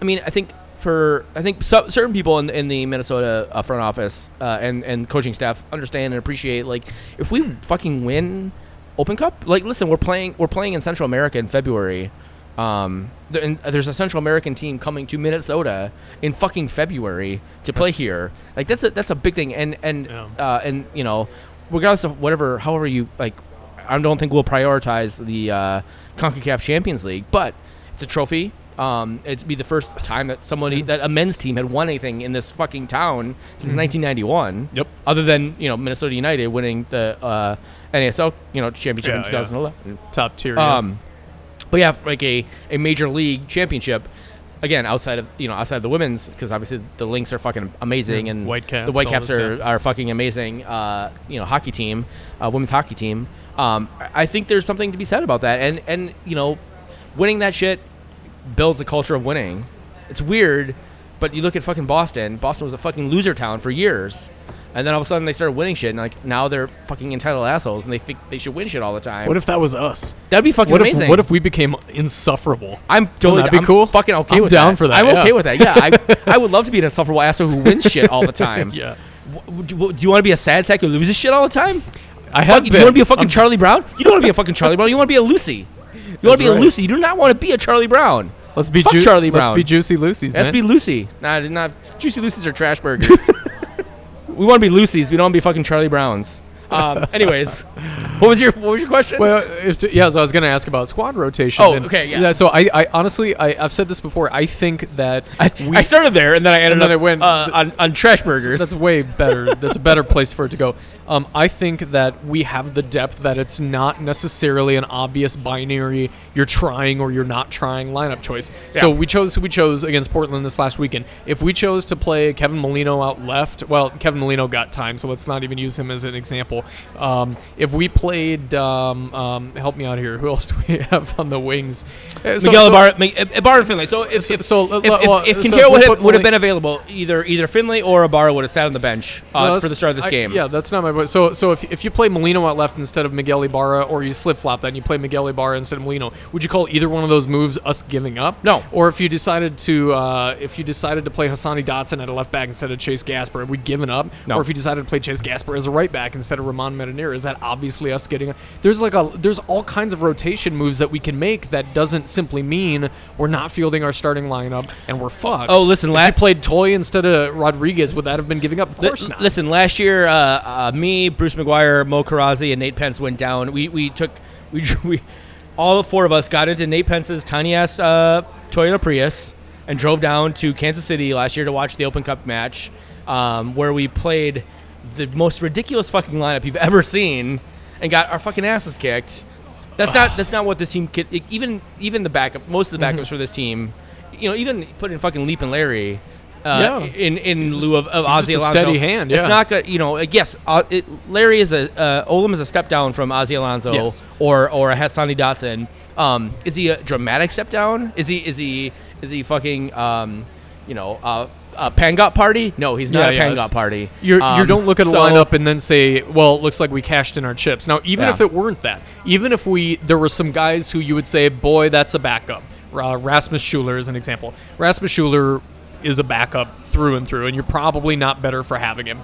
I mean, I think for I think so, certain people in, in the Minnesota uh, front office uh, and and coaching staff understand and appreciate like if we fucking win Open Cup, like listen, we're playing we're playing in Central America in February. Um, and there's a Central American team coming to Minnesota in fucking February to play That's- here. Like that's a that's a big thing, and and Yeah. uh, and you know, regardless of whatever, however you like, I don't think we'll prioritize the uh, Concacaf Champions League, but it's a trophy. Um, it'd be the first time that somebody that a men's team had won anything in this fucking town since 1991. Yep. Other than you know Minnesota United winning the uh, NASL you know championship in Yeah, yeah. 2011. Top tier. yeah. Um, but yeah, like a, a major league championship. Again, outside of you know outside of the women's, because obviously the Lynx are fucking amazing, and Whitecaps, the Whitecaps all are, are fucking amazing. Uh, you know, hockey team, uh, women's hockey team. Um, I think there's something to be said about that, and and you know, winning that shit builds a culture of winning. It's weird, but you look at fucking Boston. Boston was a fucking loser town for years, and then all of a sudden they started winning shit, and like now they're fucking entitled assholes, and they think they should win shit all the time. what if that was us? That'd be fucking What amazing. if what if we became insufferable? I'm totally that be I'm cool? Fucking okay I'm with down that. for that, I'm yeah. okay with that. Yeah, I, <laughs> I would love to be an insufferable asshole who wins shit all the time. <laughs> Yeah. W- Do, you- do you want to be a sad sack who loses shit all the time? I Fuck, have you been. want to be a fucking I'm s- Charlie Brown? You don't want to be a fucking Charlie Brown. You want to be a Lucy. You want to be That's a. Lucy. You do not want to be a Charlie Brown. Let's be Fuck Ju- Charlie Let's be Juicy Lucy's, Let's man. be Lucy. Nah, not Juicy Lucy's are trash burgers. <laughs> we want to be Lucy's. We don't want to be fucking Charlie Browns. Um, anyways, what was your what was your question? Well, it's, yeah, so I was going to ask about squad rotation. Oh, and- okay, yeah. So I, I honestly, I, I've said this before. I think that we, I started there and then I ended And then up I went- uh, on, on trash burgers. That's way better. That's a better place for it to go. Um, I think that we have the depth that it's not necessarily an obvious binary. You're trying or you're not trying lineup choice. So we chose who we chose against Portland this last weekend. If we chose to play Kevin Molino out left, well, Kevin Molino got time, so let's not even use him as an example. Um, if we played, um, um, help me out here. <laughs> Who else do we have on the wings? Uh, so- Miguel so- Ibarra, Ibarra and Finlay. So if So- if, so, if, if, well, if so Quintero if we would have, would have been available, either either Finlay or Ibarra would have sat on the bench uh, for the start of this I- game. yeah, that's not my point. So, so if, if you play Molino out left instead of Miguel Ibarra, or you flip flop that and you play Miguel Ibarra instead of Molino, would you call either one of those moves us giving up? No. Or if you decided to uh, if you decided to play Hassani Dotson at a left back instead of Chase Gasper, have we given up? No. Or if you decided to play Chase Gasper as a right back instead of Romain Metanire, is that obviously us getting? There's like a there's all kinds of rotation moves that we can make that doesn't simply mean we're not fielding our starting lineup and we're fucked. Oh, listen, if la- you played Toye instead of Rodriguez, would that have been giving up? Of course not. Listen, last year, uh, uh, me, Bruce McGuire, Mo Karazi, and Nate Pence went down. We we took <laughs> we we all four of us got into Nate Pence's tiny ass uh, Toyota Prius and drove down to Kansas City last year to watch the Open Cup match, um, where we played the most ridiculous fucking lineup you've ever seen, and got our fucking asses kicked. That's not that's not what this team could. Even even the backup, most of the backups for this team, you know, even put in fucking Leap and Larry. Uh, Yeah. in in He's lieu of, of Ozzy Alonso, steady hand, It's yeah. not good, you know. Yes, uh, it, Larry is a uh, Olum is a step down from Ozzy Alonso Yes. or or a Hassani Dotson. Um, is he a dramatic step down? Is he is he is he fucking um, you know uh, a Pangot party? No, he's not Yeah, a Pangot party. You're, you Um, don't look at a so- lineup and then say, "Well, it looks like we cashed in our chips." Now, even Yeah. if it weren't that, even if we there were some guys who you would say, "Boy, that's a backup." Uh, Rasmus Schüller is an example. Rasmus Schüller is a backup through and through, and you're probably not better for having him.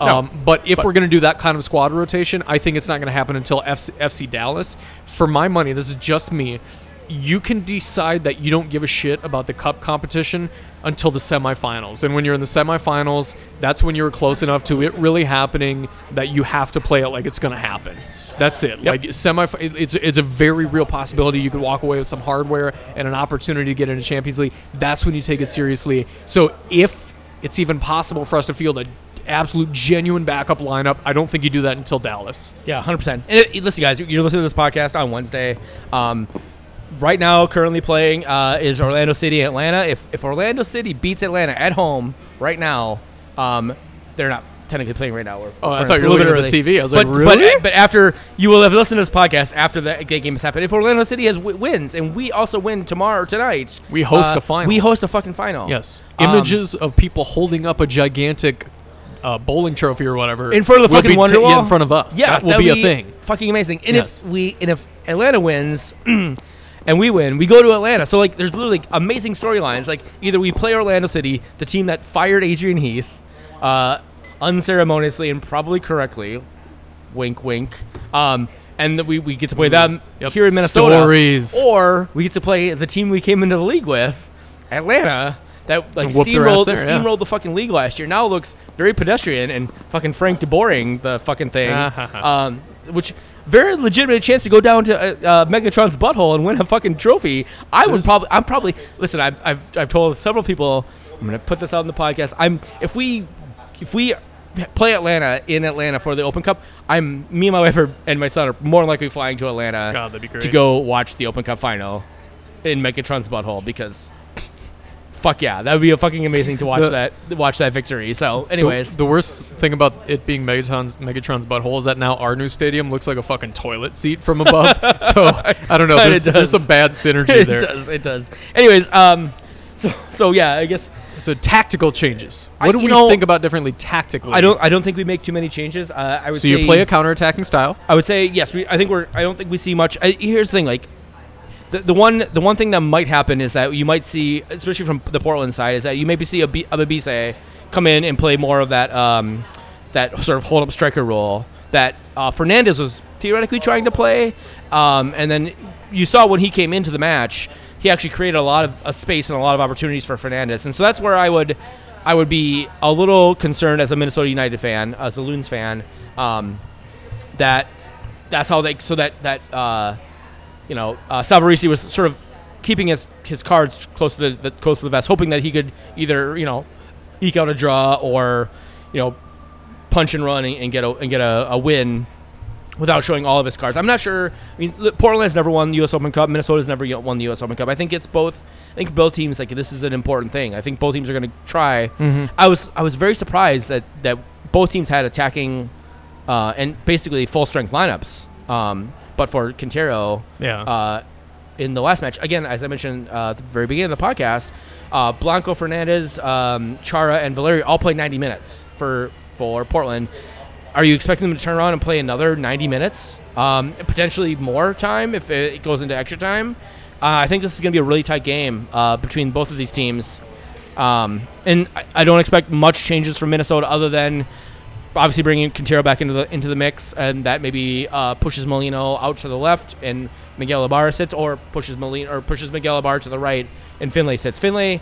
Um, but if we're going to do that kind of squad rotation, I think it's not going to happen until FC, FC Dallas. For my money, this is just me. You can decide that you don't give a shit about the cup competition until the semifinals. And when you're in the semifinals, that's when you're close enough to it really happening that you have to play it like it's going to happen. That's it. Like semi, it's it's a very real possibility you could walk away with some hardware and an opportunity to get into Champions League. That's when you take it seriously. So if it's even possible for us to field a absolute genuine backup lineup, I don't think you do that until Dallas. Yeah, hundred percent. And uh, listen, guys, you're listening to this podcast on Wednesday. Um, right now, currently playing uh, is Orlando City, Atlanta. If if Orlando City beats Atlanta at home right now, um, they're not technically playing right now. We're, Oh, I thought you were looking at the. TV. I was but, like, really? But, but after you will have listened to this podcast after that game has happened. If Orlando City has w- wins and we also win tomorrow or tonight, We host uh, a final. We host a fucking final. Yes. Um, Images of people holding up a gigantic uh, bowling trophy or whatever in front of the fucking be t- Wonderwall yeah, in front of us. Yeah, that will that'd be a thing. Fucking amazing. And Yes. if we and if Atlanta wins. <clears throat> And we win. We go to Atlanta. So like, there's literally amazing storylines. Like, either we play Orlando City, the team that fired Adrian Heath, uh, unceremoniously and probably correctly, wink, wink. Um, and we, we get to play them Yep. here in Minnesota. Stories. Or we get to play the team we came into the league with, Atlanta, that like their ass steamrolled, yeah. the fucking league last year. Now it looks very pedestrian and fucking Frank DeBoring the fucking thing, <laughs> um, which very legitimate chance to go down to uh, uh, Megatron's butthole and win a fucking trophy. I would probably, I'm probably listen. I've, I've, I've told several people. I'm gonna put this out in the podcast. I'm if we if we play Atlanta in Atlanta for the Open Cup, I'm me and my wife are, and my son are more than likely flying to Atlanta God, that'd be great. to go watch the Open Cup final in Megatron's butthole because fuck yeah, that would be a fucking amazing to watch The- that watch that victory. So, anyways, the, worst thing about it being Megatron's Megatron's butthole is that now our new stadium looks like a fucking toilet seat from above. <laughs> so I don't know. There's, there's some bad synergy <laughs> it there. It does, it does. Anyways, um, so so yeah, I guess So tactical changes. I- What do we know, think about differently tactically? I don't I don't think we make too many changes. Uh, I would So say you play a counterattacking style. I would say yes. We, I think we're. I don't think we see much. I, here's the thing, like the, the one the one thing that might happen is that you might see, especially from the Portland side, is that you maybe see a Ebobisse come in and play more of that um, that sort of hold up striker role that uh, Fernandez was theoretically trying to play, um, and then you saw when he came into the match, he actually created a lot of uh, space and a lot of opportunities for Fernandez, and so that's where I would. I would be a little concerned as a Minnesota United fan, as a Loons fan, um, that that's how they so that that uh, you know uh, was sort of keeping his his cards close to the, the close to the vest, hoping that he could either you know eke out a draw or you know punch and run and, and get a and get a, a win without showing all of his cards. I'm not sure. I mean, Portland has never won the U.S. Open Cup. Minnesota's never won the U.S. Open Cup. I think it's both. I think both teams like this is an important thing. I think both teams are going to try. I was I was very surprised that that both teams had attacking uh, and basically full strength lineups. Um, but for Quintero, Yeah. uh, in the last match, again, as I mentioned uh, at the very beginning of the podcast, uh, Blanco Fernandez, um, Chara, and Valeri all played 90 minutes for for Portland. Are you expecting them to turn around and play another 90 minutes? Um, potentially more time if it goes into extra time. Uh, I think this is going to be a really tight game uh, between both of these teams. Um, and I, I don't expect much changes from Minnesota other than obviously bringing Quintero back into the into the mix, and that maybe uh, pushes Molino out to the left, and Miguel Ibarra sits, or pushes Molino or pushes Miguel Ibarra to the right, and Finlay sits. Finlay,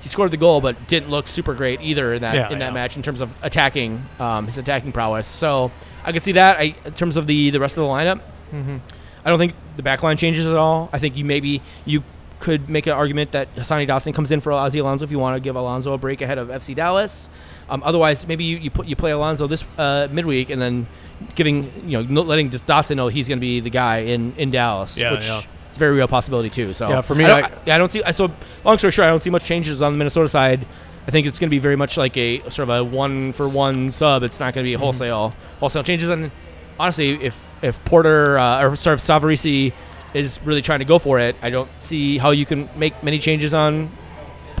he scored the goal, but didn't look super great either in that Yeah, in that match in terms of attacking um, his attacking prowess. So I could see that. I, in terms of the the rest of the lineup, Mm-hmm. I don't think the back line changes at all. I think you maybe you could make an argument that Hassani Dotson comes in for Ozzy Alonso if you want to give Alonso a break ahead of FC Dallas. Um, otherwise, maybe you, you put you play Alonso this uh, midweek and then giving you know letting just Dotson know he's going to be the guy in in Dallas, Yeah, which yeah. is a very real possibility too. So Yeah, for me, I don't, I- I, I don't see. I so long story short, I don't see much changes on the Minnesota side. I think it's going to be very much like a sort of a one for one sub. It's not going to be Mm-hmm. wholesale wholesale changes. And honestly, if if Porter uh, or sort of Savarese is really trying to go for it, I don't see how you can make many changes on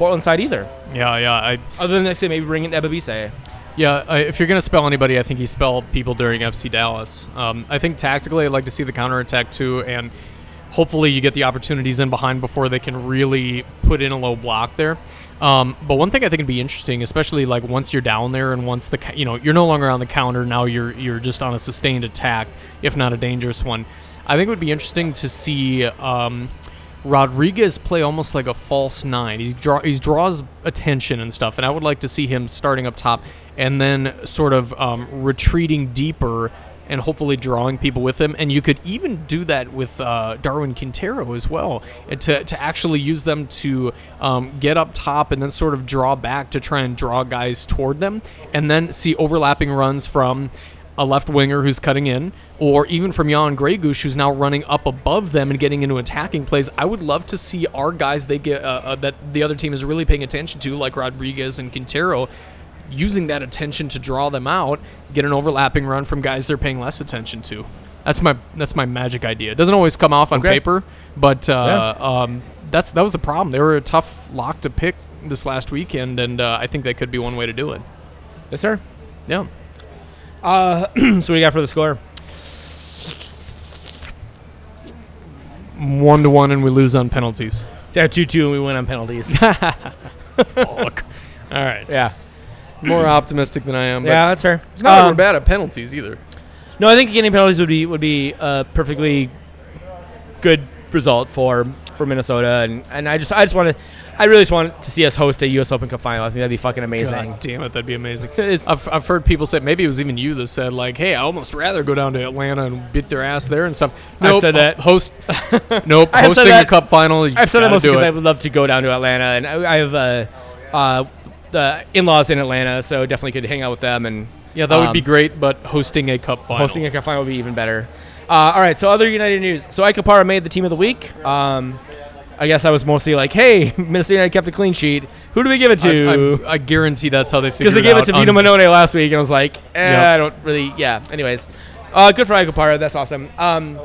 Portland side either. Yeah, yeah. I Other than I say maybe bring in Ebobisse. Yeah, I, if you're going to spell anybody, I think you spell people during FC Dallas. Um, I think tactically, I'd like to see the counterattack too, and hopefully you get the opportunities in behind before they can really put in a low block there. Um, but one thing I think would be interesting, especially like once you're down there and once the you know you're no longer on the counter, now you're you're just on a sustained attack, if not a dangerous one. I think it would be interesting to see. Um, Rodriguez play almost like a false nine. He draw he draws attention and stuff, and I would like to see him starting up top and then sort of um, retreating deeper and hopefully drawing people with him. And you could even do that with uh, Darwin Quintero as well, to to actually use them to um, get up top and then sort of draw back to try and draw guys toward them, and then see overlapping runs from a left winger who's cutting in, or even from Jan Gregus who's now running up above them and getting into attacking plays. I would love to see our guys they get uh, uh, that the other team is really paying attention to, like Rodriguez and Quintero, using that attention to draw them out, get an overlapping run from guys they're paying less attention to. That's my that's my magic idea. It doesn't always come off on Okay. paper, but uh, um, that's that was the problem. They were a tough lock to pick this last weekend, and uh, I think that could be one way to do it. Yes, sir. Yeah. Uh, <clears throat> so what do you got for the score? One to one, and we lose on penalties. Yeah, two two, and we win on penalties. <laughs> Fuck. All right. yeah, More optimistic than I am. But yeah, that's fair. It's not like we're Um, bad at penalties either. No, I think getting penalties would be would be a perfectly good result for for Minnesota, and, and I just I just want to I really just want to see us host a U.S. Open Cup final. I think that'd be fucking amazing. God damn it, that'd be amazing. I've, I've heard people say maybe it was even you that said like, "Hey, I almost rather go down to Atlanta and beat their ass there and stuff." <laughs> I've said that. Host, nope. I have hosting a cup final. I've said that mostly because. I would love to go down to Atlanta, and I, I have uh, uh, the in-laws in Atlanta, so definitely could hang out with them and yeah, that would um, be great. But hosting a cup final. hosting a cup final would be even better. Uh, all right, so other United news. So Ike made the team of the week. Um, I guess I was mostly like, hey, <laughs> Minnesota United kept a clean sheet. Who do we give it to? I, I guarantee that's how they figured. Because they gave it to Vito on- Mannone last week, and I was like, eh, Yep. I don't really. Yeah. Anyways, uh, good for Ike That's awesome. Um,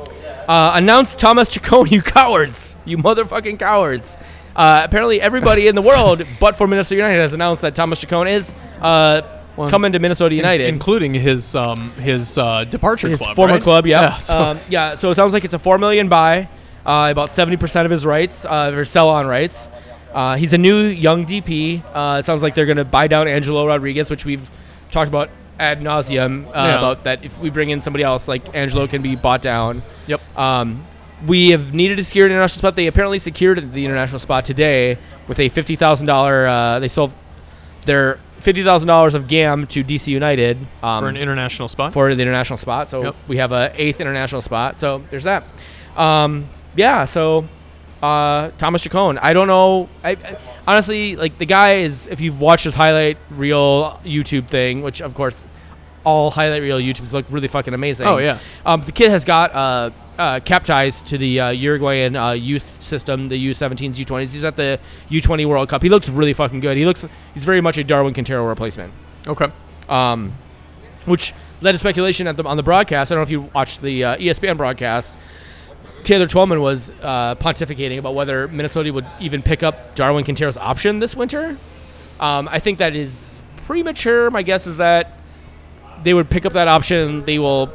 uh, announced Thomas Chacon, <laughs> you cowards, you motherfucking cowards. Uh, apparently, everybody in the <laughs> world, but for Minnesota United, has announced that Thomas Chacon is uh, Well, coming to Minnesota in- United. including his um his uh, departure club. his club, former right? club, yeah. Yeah. So, um, yeah. So it sounds like it's a four million buy, uh, about seventy percent of his rights, uh, or sell-on rights. Uh, he's a new young DP. Uh, it sounds like they're going to buy down Angelo Rodriguez, which we've talked about ad nauseum uh, Yeah. about that. If we bring in somebody else, like Angelo, can be bought down. yep. Um, we have needed to secure an international spot. They apparently secured the international spot today with a fifty thousand dollar. Uh, they sold their fifty thousand dollars of GAM to DC United um, for an international spot. for the international spot. So Yep. we have a eighth international spot. So there's that. Um, yeah. So uh, Thomas Chacon. I don't know. I, I honestly like the guy is. If you've watched his highlight reel YouTube thing, which of course all highlight reel YouTubes look really fucking amazing. oh yeah. Um, the kid has got uh, uh, cap to the uh, Uruguayan uh, youth system, the U17s, U20s. He's at the U20 World Cup. He looks really fucking good. He looks. He's very much a Darwin Quintero replacement Okay. um, which led to speculation at the, on the broadcast. I don't know if you watched the uh, ESPN broadcast. Taylor Twellman was uh, pontificating about whether Minnesota would even pick up Darwin Quintero's option this winter. Um, I think that is premature. My guess is that they would pick up that option. They will,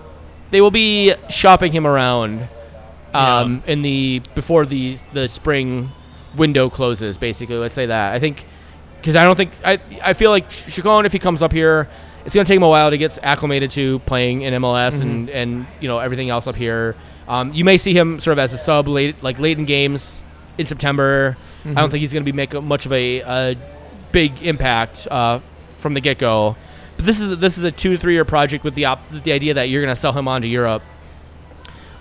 they will be shopping him around um, in the before the the spring window closes. Basically, let's say that. I think because I don't think I I feel like Chacon if he comes up here, it's gonna take him a while to get acclimated to playing in MLS and and you know everything else up here. Um, you may see him sort of as a sub late like late in games in September. I don't think he's gonna be making much of a, a big impact uh, from the get go. But this is this is a two to three year project with the op- the idea that you're gonna sell him on to Europe.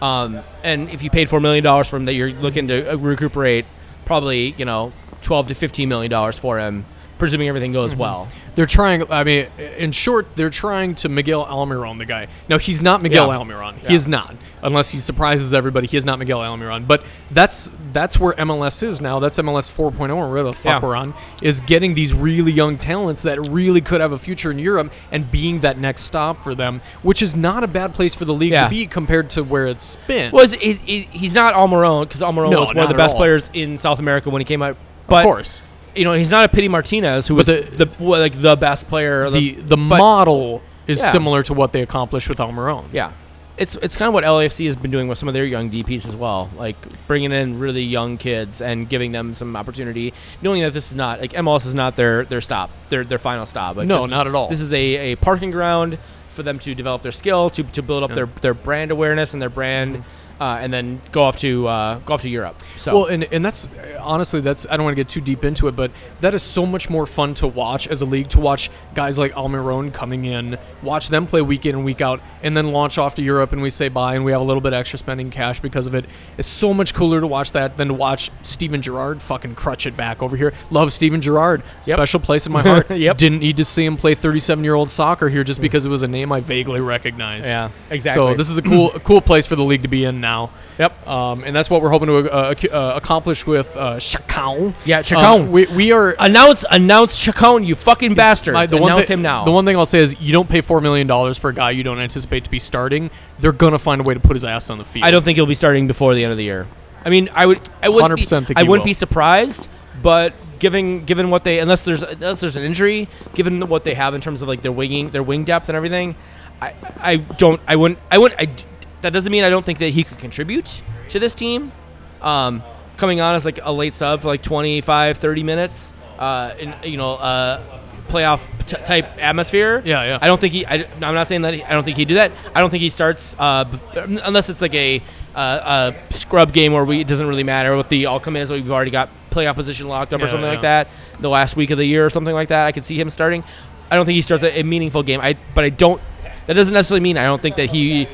Um, and if you paid four million dollars for him, that you're looking to uh, recuperate probably you know twelve to fifteen million dollars for him, presuming everything goes mm-hmm. well. They're trying. I mean, in short, they're trying to Miguel Almiron the guy. No, he's not Miguel Yeah. Almiron. Yeah. He is not, unless he surprises everybody. He is not Miguel Almiron. But that's that's where MLS is now. That's MLS 4.0 or whatever the fuck Yeah. we're on. Is getting these really young talents that really could have a future in Europe and being that next stop for them, which is not a bad place for the league to be compared to where it's been. Was it, it, he's not Almiron because Almiron No, was one of the best all. players in South America when he came out. But of course, you know he's not a Pity Martinez who was But the, well, like the best player. the the but- model is Yeah. similar to what they accomplished with Almiron. Yeah. It's it's kind of what LAFC has been doing with some of their young DPs as well, like bringing in really young kids and giving them some opportunity, knowing that this is not like MLS is not their their stop, their their final stop. Like, No, this is- not at all. This is a, a parking ground for them to develop their skill, to, to build up Yeah. their, their brand awareness and their brand, mm-hmm. Uh, and then go off to uh, go off to Europe. So Well, and, and that's honestly that's I don't want to get too deep into it, but that is so much more fun to watch as a league to watch guys like Almiron coming in, watch them play week in and week out, and then launch off to Europe and we say bye and we have a little bit extra spending cash because of it. It's so much cooler to watch that than to watch Steven Gerrard fucking crutch it back over here. Love Steven Gerrard, Yep. special place in my <laughs> heart. Yep. Didn't need to see him play 37 year old soccer here just because it was a name I vaguely recognized. yeah, exactly. So this is a cool, a cool place for the league to be in now. Yep. Um, and that's what we're hoping to uh, ac- uh, accomplish with uh, Chacon. Yeah, Chacon. Uh, we, we are. Announce announce Chacon, you fucking bastard. the one announce thi- him now. The one thing I'll say is you don't pay $4 million for a guy you don't anticipate to be starting. They're going to find a way to put his ass on the field. I don't think he'll be starting before the end of the year. I mean, I would, I wouldn't, be, 100% think I he wouldn't will. be surprised, but given given what they unless there's unless there's an injury, given what they have in terms of like their winging their wing depth and everything, I I don't I wouldn't I wouldn't I, that doesn't mean I don't think that he could contribute to this team. Um, coming on as like a late sub for like 25, 30 minutes, uh, in you know uh, playoff t- type atmosphere. Yeah, yeah. I don't think he. I, am not saying that. He, I don't think he'd do that. I don't think he starts uh, b- unless it's like a, uh, a scrub game where we it doesn't really matter what the outcome is. We've already got playoff position locked up or Yeah, something like that. The last week of the year or something like that. I could see him starting. I don't think he starts a, a meaningful game. I but I don't. That doesn't necessarily mean I don't think that he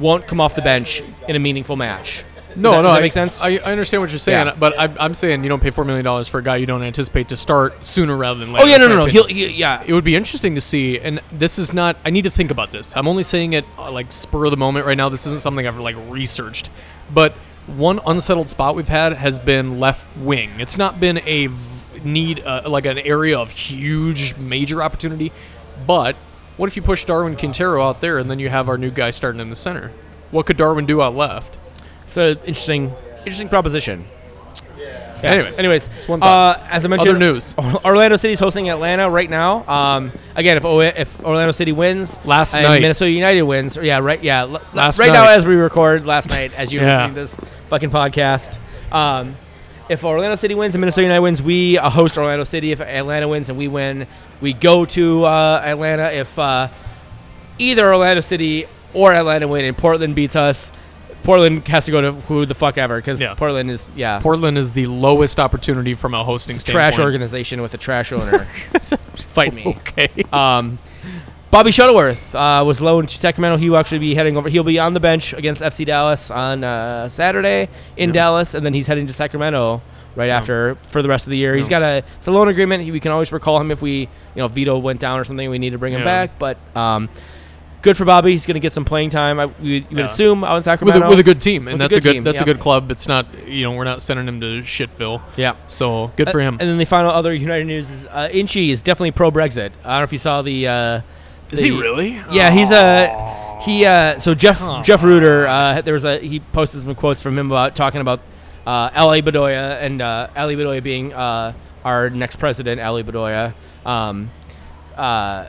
won't come off the bench in a meaningful match. No, Does that- no, does that I, make sense? I, I understand what you're saying, Yeah. but I, I'm saying you don't pay four million dollars for a guy you don't anticipate to start sooner rather than later. Oh yeah, no, no, no. He'll, he, yeah. it would be interesting to see and this is not i need to think about this i'm only saying it uh, like spur of the moment right now this isn't something i've like researched but one unsettled spot we've had has been left wing it's not been a v- need uh, like an area of huge major opportunity but what if you push darwin quintero out there and then you have our new guy starting in the center what could darwin do out left It's an interesting, interesting proposition. Yeah. Anyway, anyways, one uh, as I mentioned, Other news. <laughs> Orlando City's hosting Atlanta right now. Um, again, if o- if Orlando City wins, Last and night. Minnesota United wins, yeah, right, yeah, l- Last right now as we record, last night as you're <laughs> Yeah. listening to this fucking podcast. Um, if Orlando City wins and Minnesota United wins, we uh, host Orlando City. If Atlanta wins and we win, we go to uh, Atlanta. If uh, either Orlando City or Atlanta win and Portland beats us, Portland has to go to who the fuck ever because Yeah. Portland is yeah portland is the lowest opportunity from a hosting a trash organization with a trash owner. <laughs> Fight me. okay Um, Bobby Shuttleworth uh, was loaned to Sacramento. He will actually be heading over. He'll be on the bench against FC Dallas on uh, Saturday in Yeah. Dallas, and then he's heading to Sacramento right Yeah. after for the rest of the year. He's Yeah. got a it's a loan agreement. He- We can always recall him if we you know Vito went down or something. We need to bring him back, but. Um, Good for Bobby. He's going to get some playing time. I, we, you would assume out in with Sacramento. a, with a good team, and With that's a good good team, that's a good club. It's not you know we're not sending him to shitville, yeah. so good for Uh, him. And then the final other United news is uh, Inchy is definitely pro Brexit. I don't know if you saw the. Is he really? Yeah, he's a he. Uh, so Jeff Jeff Rueter, uh, there was a he posted some quotes from him about talking about uh, Ali Bedoya and uh, Ali Bedoya being uh, our next president, Ali Bedoya, um, uh,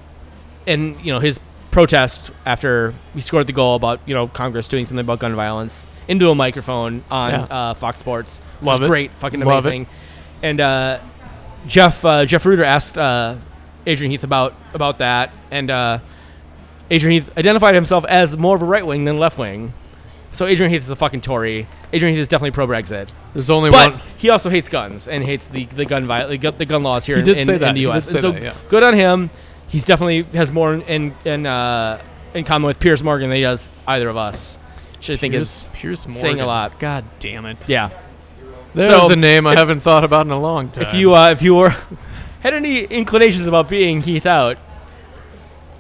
and you know his protest after we scored the goal about you know Congress doing something about gun violence into a microphone on Yeah. uh, Fox Sports. Love it. great, fucking Love it. amazing. And uh, Jeff uh, Jeff Rueter asked uh, Adrian Heath about about that, and uh, Adrian Heath identified himself as more of a right wing than left wing. So Adrian Heath is a fucking Tory. Adrian Heath is definitely pro Brexit, There's only but one. he also hates guns and hates the the gun vi- the, gun laws here He in, in, in the He U.S. did say so that, yeah. good on him. He's definitely has more in in uh, in common with Piers Morgan than he does either of us. Which I think is Piers, Piers saying a lot. God damn it. yeah. There's So, a name I if- haven't thought about in a long time. If you uh, if you were had any inclinations about being Heath out,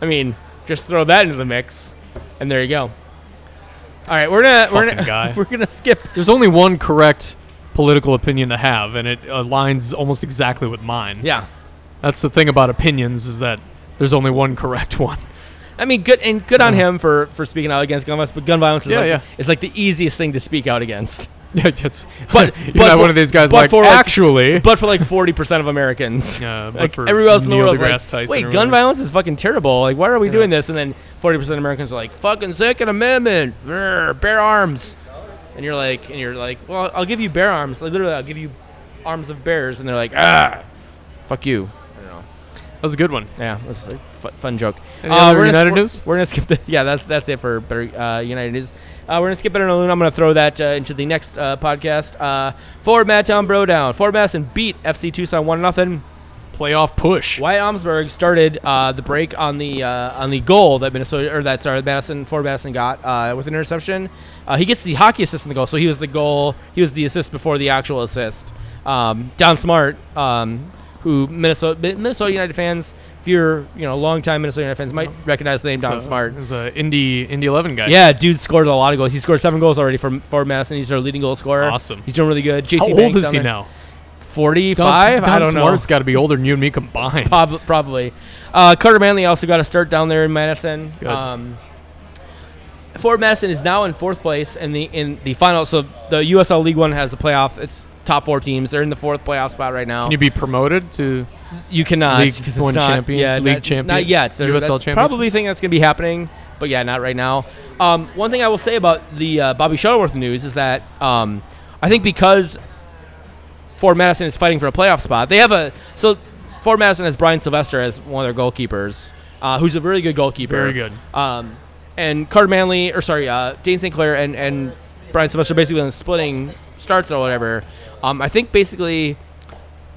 I mean, just throw that into the mix, and there you go. All right, we're gonna we're Fucking gonna <laughs> we're gonna skip. There's only one correct political opinion to have, and it aligns almost exactly with mine. Yeah, That's the thing about opinions is that there's only one correct <laughs> one. I mean, good and good on him for for speaking out against gun violence. But gun violence is Yeah, like yeah. it's like the easiest thing to speak out against. <laughs> Yeah, it's, But- <laughs> you're but not for- one of these guys like for, like, actually. But for like forty percent of Americans. <laughs> Yeah, but Like for everywhere else in the world, like, Tyson wait, gun violence is fucking terrible. Like, why are we Yeah. doing this? And then forty percent of Americans are like, fucking Second Amendment, Grr, bear arms, and you're like, and you're like, well, I'll give you bear arms. Like, literally, I'll give you arms of bears, and they're like, ah, fuck you. I don't know. That was a good one. Yeah, that's a fu- fun joke. Any other we're gonna- United we're- news? We're gonna skip the. <laughs> Yeah, that's that's it for better uh, United news. Uh, we're gonna skip better Loon. I'm gonna throw that uh, into the next uh, podcast. Uh, forward Madtown Bro down. Forward Madison beat FC Tucson one nothing. Playoff push. Wyatt Omsberg started uh, the break on the uh, on the goal that Minnesota or that sorry Madison Ford Madison got uh, with an interception. Uh, he gets the hockey assist in the goal, so he was the goal. He was the assist before the actual assist. Um, Don Smart, um, who Minnesota Minnesota United fans, if you're you know a longtime Minnesota United fans, might recognize the name Don So, Smart. He's a Indy Indy 11 guy. Yeah, dude scored a lot of goals. He scored seven goals already for Ford Madison. He's our leading goal scorer. Awesome. He's doing really good. JC How old Banks is down he there. now? Forty-five. Don, I don't know. Smart's got to be older than you and me combined. Prob- probably. Uh, Carter Manley also got a start down there in Madison. Good. Um, Fort Madison is now in fourth place in the in the final. So the USL League One has a playoff. It's top four teams. They're in the fourth playoff spot right now. Can you be promoted to? You cannot League it's one not, champion- Yeah, league not, champion- Not yet. USL championship? Probably think that's gonna be happening, but yeah, not right now. Um, one thing I will say about the uh, Bobby Shuttleworth news is that um, I think because Ford Madison is fighting for a playoff spot, they have a so Ford Madison has Brian Sylvester as one of their goalkeepers, uh, who's a really good goalkeeper. Very good. Um, and Carter Manley, or sorry, uh, Dane St. Clair and, and Brian Sylvester basically splitting starts or whatever. Um, I think basically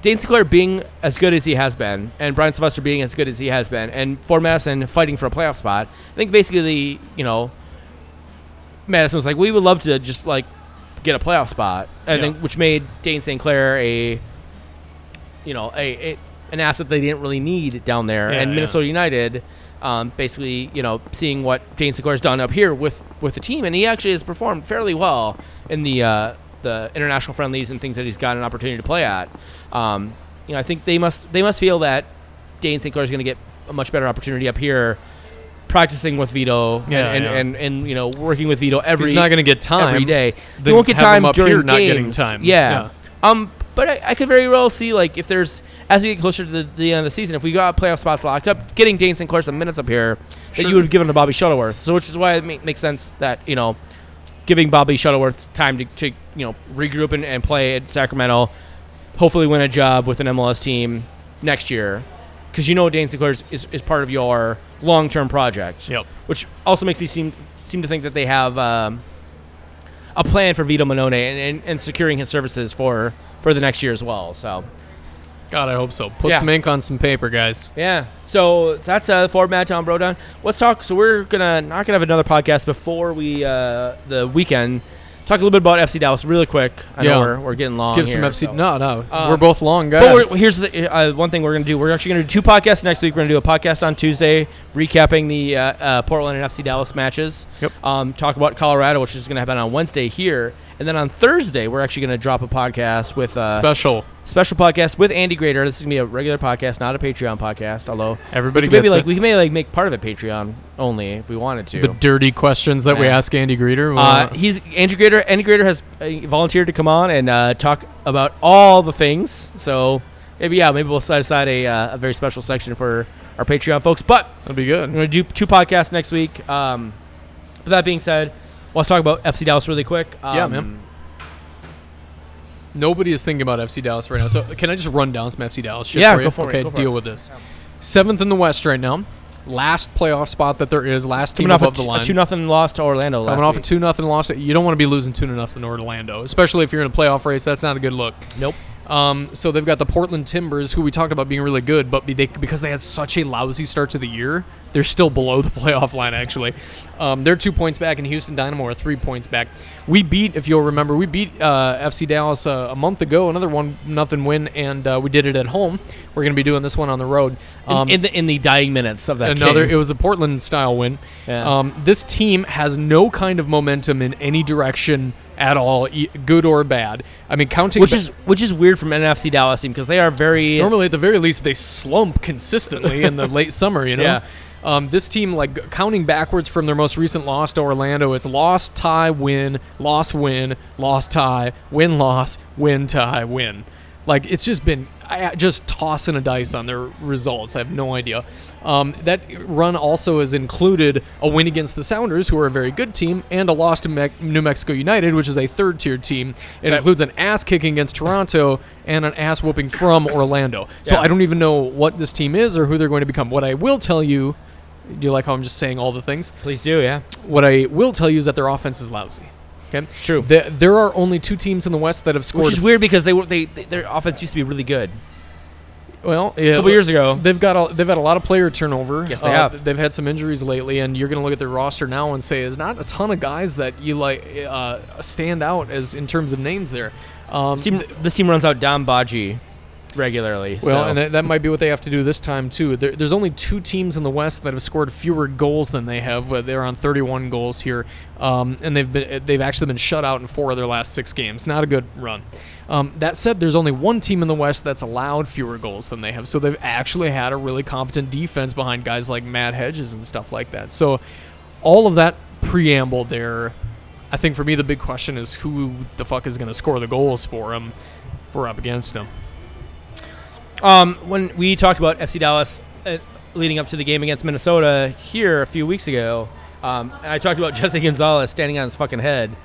Dane St. Clair being as good as he has been, and Brian Sylvester being as good as he has been, and Ford Madison fighting for a playoff spot. I think basically, you know, Madison was like, we would love to just like get a playoff spot, I Yeah. think, which made Dane St. Clair a, you know, a, a an asset they didn't really need down there, Yeah, and yeah. Minnesota United. Um, basically, you know, seeing what Dane St. Clair's done up here with, with the team, and he actually has performed fairly well in the uh, the international friendlies and things that he's got an opportunity to play at. Um, you know, I think they must they must feel that Dane St. Clair is going to get a much better opportunity up here, practicing with Vito Yeah, and, and, yeah. and, and you know working with Vito every He's not going to get time every day. He won't get time during here not games. getting time. Yeah. Yeah. Um, but I, I could very well see like if there's as we get closer to the, the end of the season, if we got playoff spots locked up, getting Dane St. Clair some minutes up here that you would have given to Bobby Shuttleworth. So which is why it ma- makes sense that you know giving Bobby Shuttleworth time to, to you know regroup and, and play at Sacramento, hopefully win a job with an MLS team next year, because you know Dane St. Clair is, is, is part of your long term project Yep. which also makes me seem seem to think that they have um, a plan for Vito Mannone and, and, and securing his services for for the next year as well. So God, I hope so. Put Yeah. some ink on some paper, guys. yeah, so that's uh, for Mad Town Bro Down. Let's talk. So we're gonna not gonna have another podcast before we uh, the weekend. Talk a little bit about FC Dallas really quick. I Yeah. know we're, we're getting long. Let's give some FC. so. No, no, Uh, we're both long guys. But here's the uh, one thing we're going to do. We're actually going to do two podcasts next week. We're going to do a podcast on Tuesday, recapping the uh, uh, Portland and FC Dallas matches. Yep. Um, talk about Colorado, which is going to happen on Wednesday here, and then on Thursday we're actually going to drop a podcast with uh, Special. Special podcast with Andy Greder. This is going to be a regular podcast, not a Patreon podcast. Although Everybody maybe like it. we can maybe like make part of it Patreon only if we wanted to. the dirty questions that we ask Andy Greder. Uh, he's Andy Greder. Andy Greder has uh, volunteered to come on and uh, talk about all the things. So maybe yeah, maybe we'll set aside a, uh, a very special section for our Patreon folks. But that'll be good. We're going to do two podcasts next week. Um, with that being said, let's talk about FC Dallas really quick. Um, Yeah, man. Nobody is thinking about FC Dallas right now. So can I just run down some FC Dallas? shit Yeah, for go for it, Okay, go for deal it. with this. Seventh in the West right now. Last playoff spot that there is. Last team Coming off above a, the line. two nothing loss to Orlando last Coming off a two nothing loss, you don't want to be losing two nothing to Orlando, especially if you're in a playoff race. That's not a good look. Nope. Um, so they've got the Portland Timbers, who we talked about being really good, but be- they, because they had such a lousy start to the year, they're still below the <laughs> playoff line. Actually, um, they're two points back, and Houston Dynamo are three points back. We beat, if you'll remember, we beat uh, FC Dallas uh, a month ago, another one nothing win, and uh, we did it at home. We're going to be doing this one on the road. In, Um, in the in the dying minutes of that another, game. it was a Portland style win. Yeah. Um, this team has no kind of momentum in any direction at all, good or bad. I mean, counting which ba- is which is weird from an NFC Dallas team because they are very normally at the very least they slump consistently in the <laughs> late summer you know Yeah. Um, this team like counting backwards from their most recent loss to orlando it's loss tie win loss win loss tie win loss win tie win. Like it's just been I- just tossing a dice on their results. I have no idea. Um, that run also has included a win against the sounders who are a very good team and a loss to Me- new mexico united which is a third tier team. It That- includes an ass kicking against toronto and an ass whooping from orlando. So Yeah. i don't even know what this team is or who they're going to become. What i will tell you do you like how i'm just saying all the things? Please do yeah. What i will tell you is that their offense is lousy okay? True. There, there are only two teams in the west that have scored which is weird because they were they, they their offense used to be really good. Well yeah, a couple years ago. They've got a, they've had a lot of player turnover. Yes, they Uh, have. They've had some injuries lately, and you're going to look at their roster now and say, "There's not a ton of guys that you like uh, stand out as in terms of names there." Um, this team, this team runs out Dom Badji regularly well, so. and that, that might be what they have to do this time too. There, there's only two teams in the West that have scored fewer goals than they have. They're on 31 goals here, um, and they've been they've actually been shut out in four of their last six games. Not a good run. Um, that said, there's only one team in the West that's allowed fewer goals than they have. So they've actually had a really competent defense behind guys like Matt Hedges and stuff like that. So all of that preamble there. I think for me the big question is who the fuck is going to score the goals for them. if we're up against them. Um, when we talked about FC Dallas uh, leading up to the game against Minnesota here a few weeks ago, um, I talked about <laughs> Jesse Gonzalez standing on his fucking head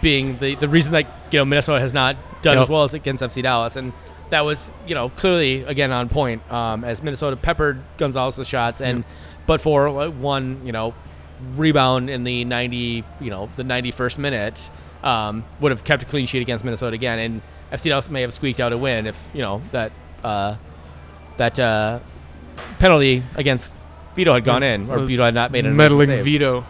being the, the reason that you know Minnesota has not done Yep. as well as against FC Dallas, and that was you know clearly again on point um, as Minnesota peppered Gonzalez with shots, and but for uh, one you know rebound in the 90 you know the 91st minute um, would have kept a clean sheet against Minnesota again, and FC Dallas may have squeaked out a win if you know that uh, that uh, penalty against Vito had gone in, or Uh, Vito had not made an Meddling save. veto.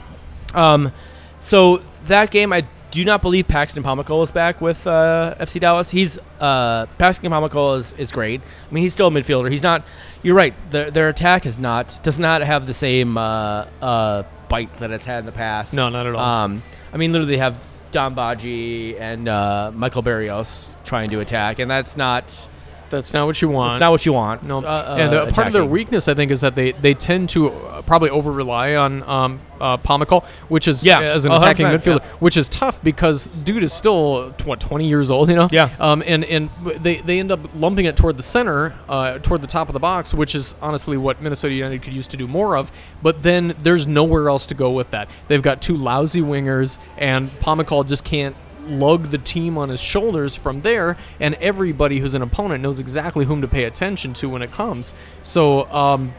Um, so that game, I do not believe Paxton Pomykal is back with uh, FC Dallas. He's uh, Paxton Pomykal is, is great. I mean, he's still a midfielder. He's not. You're right. Their, their attack is not does not have the same uh, uh, bite that it's had in the past. No, not at all. Um, I mean, literally, have Don Badji and uh, Michael Barrios trying to attack, and that's not. That's not what you want. It's not what you want. No, uh, and uh, uh, part of their weakness, I think, is that they, they tend to uh, probably over rely on um, uh, Pomykal, which is Yeah, as an attacking midfielder, yeah. which is tough because dude is still what twenty years old, you know. Yeah. Um, and and they, they end up lumping it toward the center, uh, toward the top of the box, which is honestly what Minnesota United could use to do more of. But then there's nowhere else to go with that. They've got two lousy wingers, and Pomykal just can't lug the team on his shoulders from there, and everybody who's an opponent knows exactly whom to pay attention to when it comes. So, um,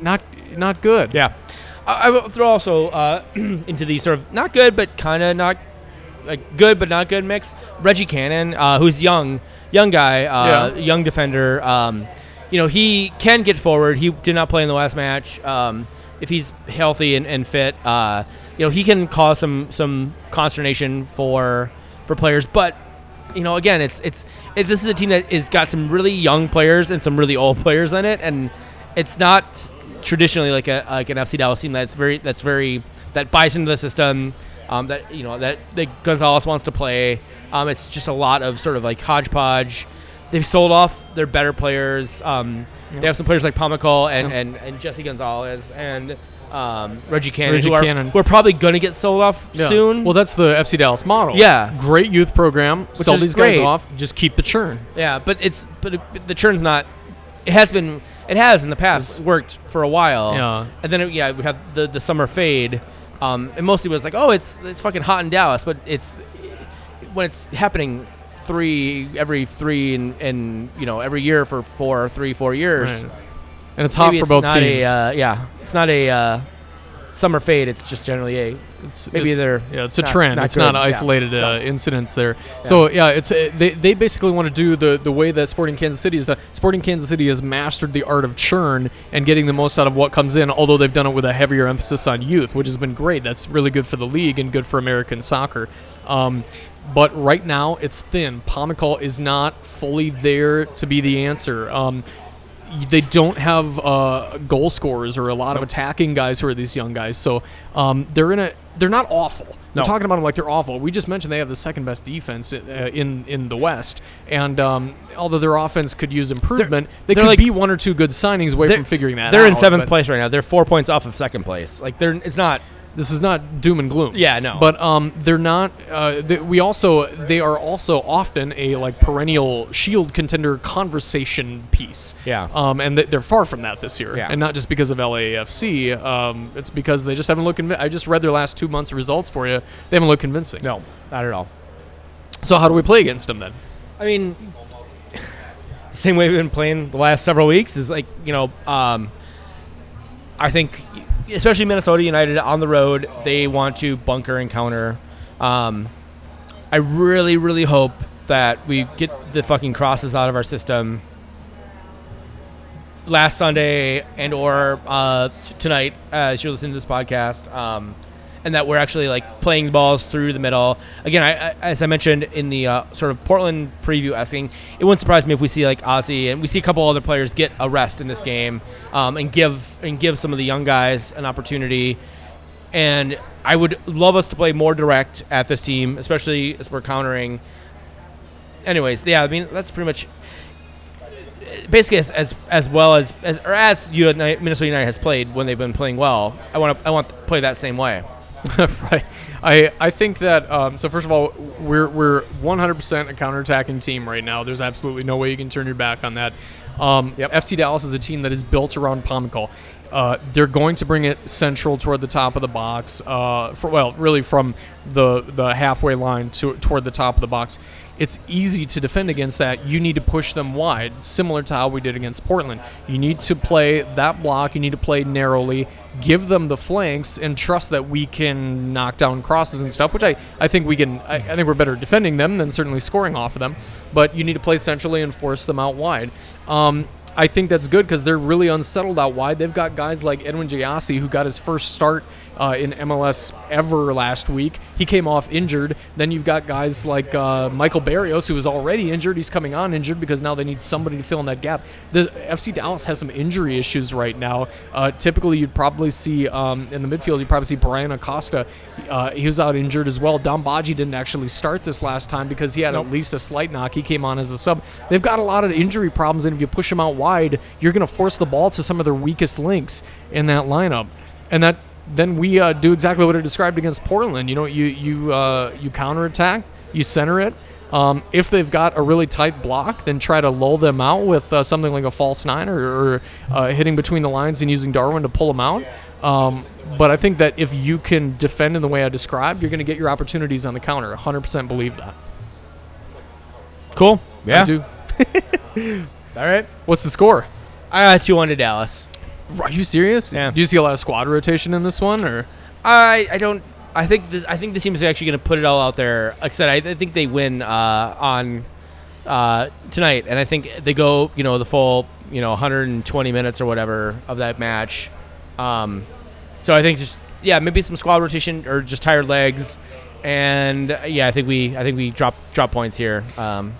not not good. Yeah, I, I will throw also uh, <clears throat> into the sort of not good but kind of not like good but not good mix. Reggie Cannon, uh, who's young, young guy, uh, Yeah. young defender. Um, you know, he can get forward. He did not play in the last match. Um, if he's healthy and, and fit, uh, you know, he can cause some some consternation for for players. But you know, again, it's it's it, this is a team that is got some really young players and some really old players in it, and it's not traditionally like a like an FC Dallas team that's very that's very that buys into the system. Um, that you know that, that Gonzalez wants to play. Um, it's just a lot of sort of like hodgepodge. They've sold off their better players. Um, They have some players like Pomykal and, Yeah. and, and Jesse Gonzalez and um, Reggie Cannon, Reggie who, are, Cannon. who are probably going to get sold off Yeah. soon. Well, that's the FC Dallas model. Yeah. Great youth program. Sell is these guys off. Just keep the churn. Yeah, but it's but it, the churn's not. It has been. It has in the past worked for a while. Yeah. And then it, yeah, we have the the summer fade. Um, and mostly was like, oh, it's it's fucking hot in Dallas, but it's when it's happening three every three and and you know every year for four, three, four years. Right. And it's hot for it's both not teams. A, uh, yeah, it's not a uh, summer fade. It's just generally a It's, maybe it's- they're yeah, it's a not- trend. not it's not good. an Yeah. isolated So- uh, incidents there. So yeah, it's uh, they, they basically want to do the the way that Sporting Kansas City is done. Sporting Kansas City has mastered the art of churn and getting the most out of what comes in. Although they've done it with a heavier emphasis on youth, which has been great. That's really good for the league and good for American soccer. Um, but right now it's thin. Pomykal is not fully there to be the answer. Um, they don't have uh, goal scorers or a lot of attacking guys who are these young guys. So um, they're in a they're not awful. No. We're talking about them like they're awful. We just mentioned they have the second best defense uh, in in the West, and um, although their offense could use improvement, they they're could like- be one or two good signings away they're- from figuring that They're in seventh place right now. They're four points off of second place. Like they're it's not. This is not doom and gloom. Yeah, no. But um, they're not. Uh, they, we also they are also often a like perennial Shield contender conversation piece. Yeah. Um, and th- they're far from that this year. Yeah. And not just because of LAFC. Um, it's because they just haven't looked. Convi- I just read their last two months of results for you. They haven't looked convincing. No, not at all. So how do we play against them then? I mean, the same way we've been playing the last several weeks is like you know, um, I think especially Minnesota United on the road, they want to bunker and counter. Um, I really, really hope that we get the fucking crosses out of our system last Sunday and or uh, t- tonight as you're listening to this podcast. Um, and that we're actually like playing balls through the middle. Again, I, I, as I mentioned in the uh, sort of Portland preview, asking it wouldn't surprise me if we see like Ozzy and we see a couple other players get a rest in this game um, and give and give some of the young guys an opportunity. And I would love us to play more direct at this team, especially as we're countering. Anyways, yeah, I mean that's pretty much basically as, as as well as as or as Minnesota United has played when they've been playing well. I want to I want to play that same way. <laughs> right. I I think that um, so first of all we're we're 100% a counterattacking team right now. There's absolutely no way you can turn your back on that. Um, Yep. FC Dallas is a team that is built around Pomykal. Uh, they're going to bring it central toward the top of the box. Uh, for well, really from the the halfway line to toward the top of the box. It's easy to defend against that. You need to push them wide, similar to how we did against Portland. You need to play that block. You need to play narrowly, give them the flanks, and trust that we can knock down crosses and stuff. Which I, I think we can. I, I think we're better defending them than certainly scoring off of them. But you need to play centrally and force them out wide. Um, I think that's good because they're really unsettled out wide. They've got guys like Edwin Gyasi, who got his first start uh, in MLS ever last week. He came off injured. Then you've got guys like uh, Michael Barrios, who was already injured. He's coming on injured because now they need somebody to fill in that gap. The FC Dallas has some injury issues right now. Uh, typically, you'd probably see um, in the midfield, you'd probably see Bryan Acosta. Uh, he was out injured as well. Dom Badji didn't actually start this last time because he had at least a slight knock. He came on as a sub. They've got a lot of injury problems, and if you push them out wide, you're going to force the ball to some of their weakest links in that lineup, and that then we uh, do exactly what I described against Portland. You know, you you uh, you counterattack, you center it. Um, if they've got a really tight block, then try to lull them out with uh, something like a false nine or, or uh, hitting between the lines and using Darwin to pull them out. Um, but I think that if you can defend in the way I described, you're going to get your opportunities on the counter. 100% believe that. Cool. Yeah. I do. <laughs> All right. What's the score? I got two one to Dallas. Are you serious? Yeah. Do you see a lot of squad rotation in this one, or I I don't. I think th- I think the team is actually going to put it all out there. Like I said, I, I think they win uh, on uh, tonight, and I think they go you know the full you know 120 minutes or whatever of that match. Um, so I think just yeah maybe some squad rotation or just tired legs, and uh, yeah I think we I think we drop drop points here. Um,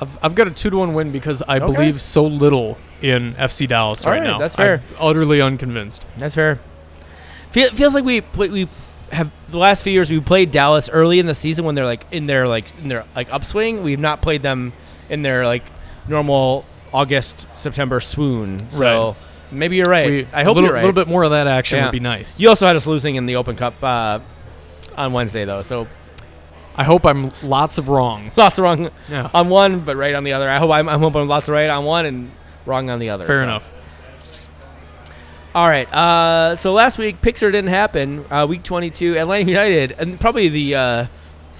I've, I've got a two to one win because I Okay. believe so little in FC Dallas All right, right, now. that's fair. I'm utterly unconvinced. That's fair. Feel, feels like we we have the last few years we played Dallas early in the season when they're like in their like in their like upswing. We've not played them in their like normal August September swoon. So Right. maybe you're right. We, I hope a little, you're right. little bit more of that action Yeah. would be nice. You also had us losing in the Open Cup uh, on Wednesday though, so I hope I'm lots of wrong. <laughs> lots of wrong Yeah, on one, but right on the other. I hope I'm, I'm hoping lots of right on one and wrong on the other. fair so. enough. All right. Uh, so last week, Pixar didn't happen. Uh, week 22, Atlanta United, and probably the uh,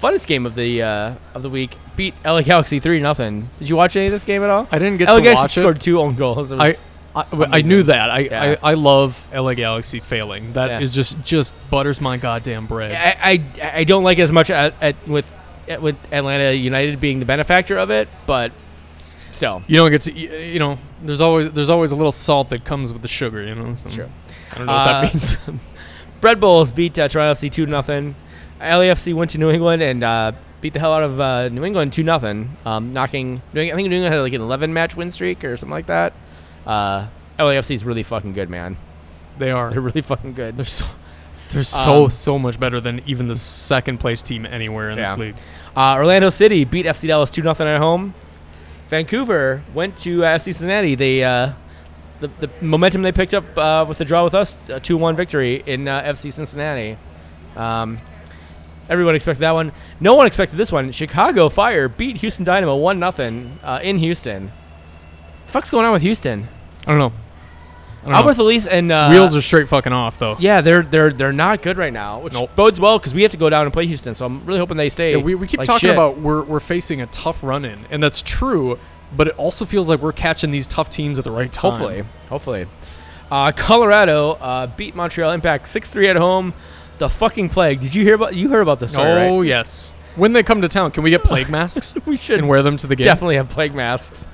funnest game of the uh, of the week, beat LA Galaxy three nothing. Did you watch any of this game at all? I didn't get LA to Galaxy watch scored it. two own goals. I, I, I knew that. I, Yeah. I, I love LA Galaxy failing. That is Yeah. just just butters my goddamn bread. I, I, I don't like it as much at, at, with at, with Atlanta United being the benefactor of it, but still. You don't get to, you know. There's always there's always a little salt that comes with the sugar. You know. So True. I don't know what Uh, that means. <laughs> Red Bulls beat uh, Toronto FC two nothing. LAFC went to New England and uh, beat the hell out of uh, New England two nothing, um, knocking. I think New England had like an eleven match win streak or something like that. Uh, LAFC is really fucking good, man. they are. They're really fucking good. They're so they're so Um, so much better than even the second place team anywhere in Yeah. this league. Uh, Orlando City beat FC Dallas two nothing at home. Vancouver went to uh, FC Cincinnati. They uh, the, the momentum they picked up uh, with the draw with us, a two one victory in uh, FC Cincinnati. Um, everyone expected that one. No one expected this one. Chicago Fire beat Houston Dynamo one nothing uh, in Houston. What The fuck's going on with Houston? I don't know. I don't Elise and uh, Wheels are straight fucking off though. yeah, they're they're they're not good right now, which Nope. bodes well because we have to go down and play Houston. So I'm really hoping they stay. Yeah, we, we keep like talking shit. about we're, we're facing a tough run in, and that's true, but it also feels like we're catching these tough teams at the right time. Hopefully, hopefully. Uh, Colorado uh, beat Montreal Impact six three at home. The fucking plague. Did you hear about? You heard about this story, Oh, right? yes. When they come to town, can we get plague <laughs> masks We should and wear them to the game? definitely have plague masks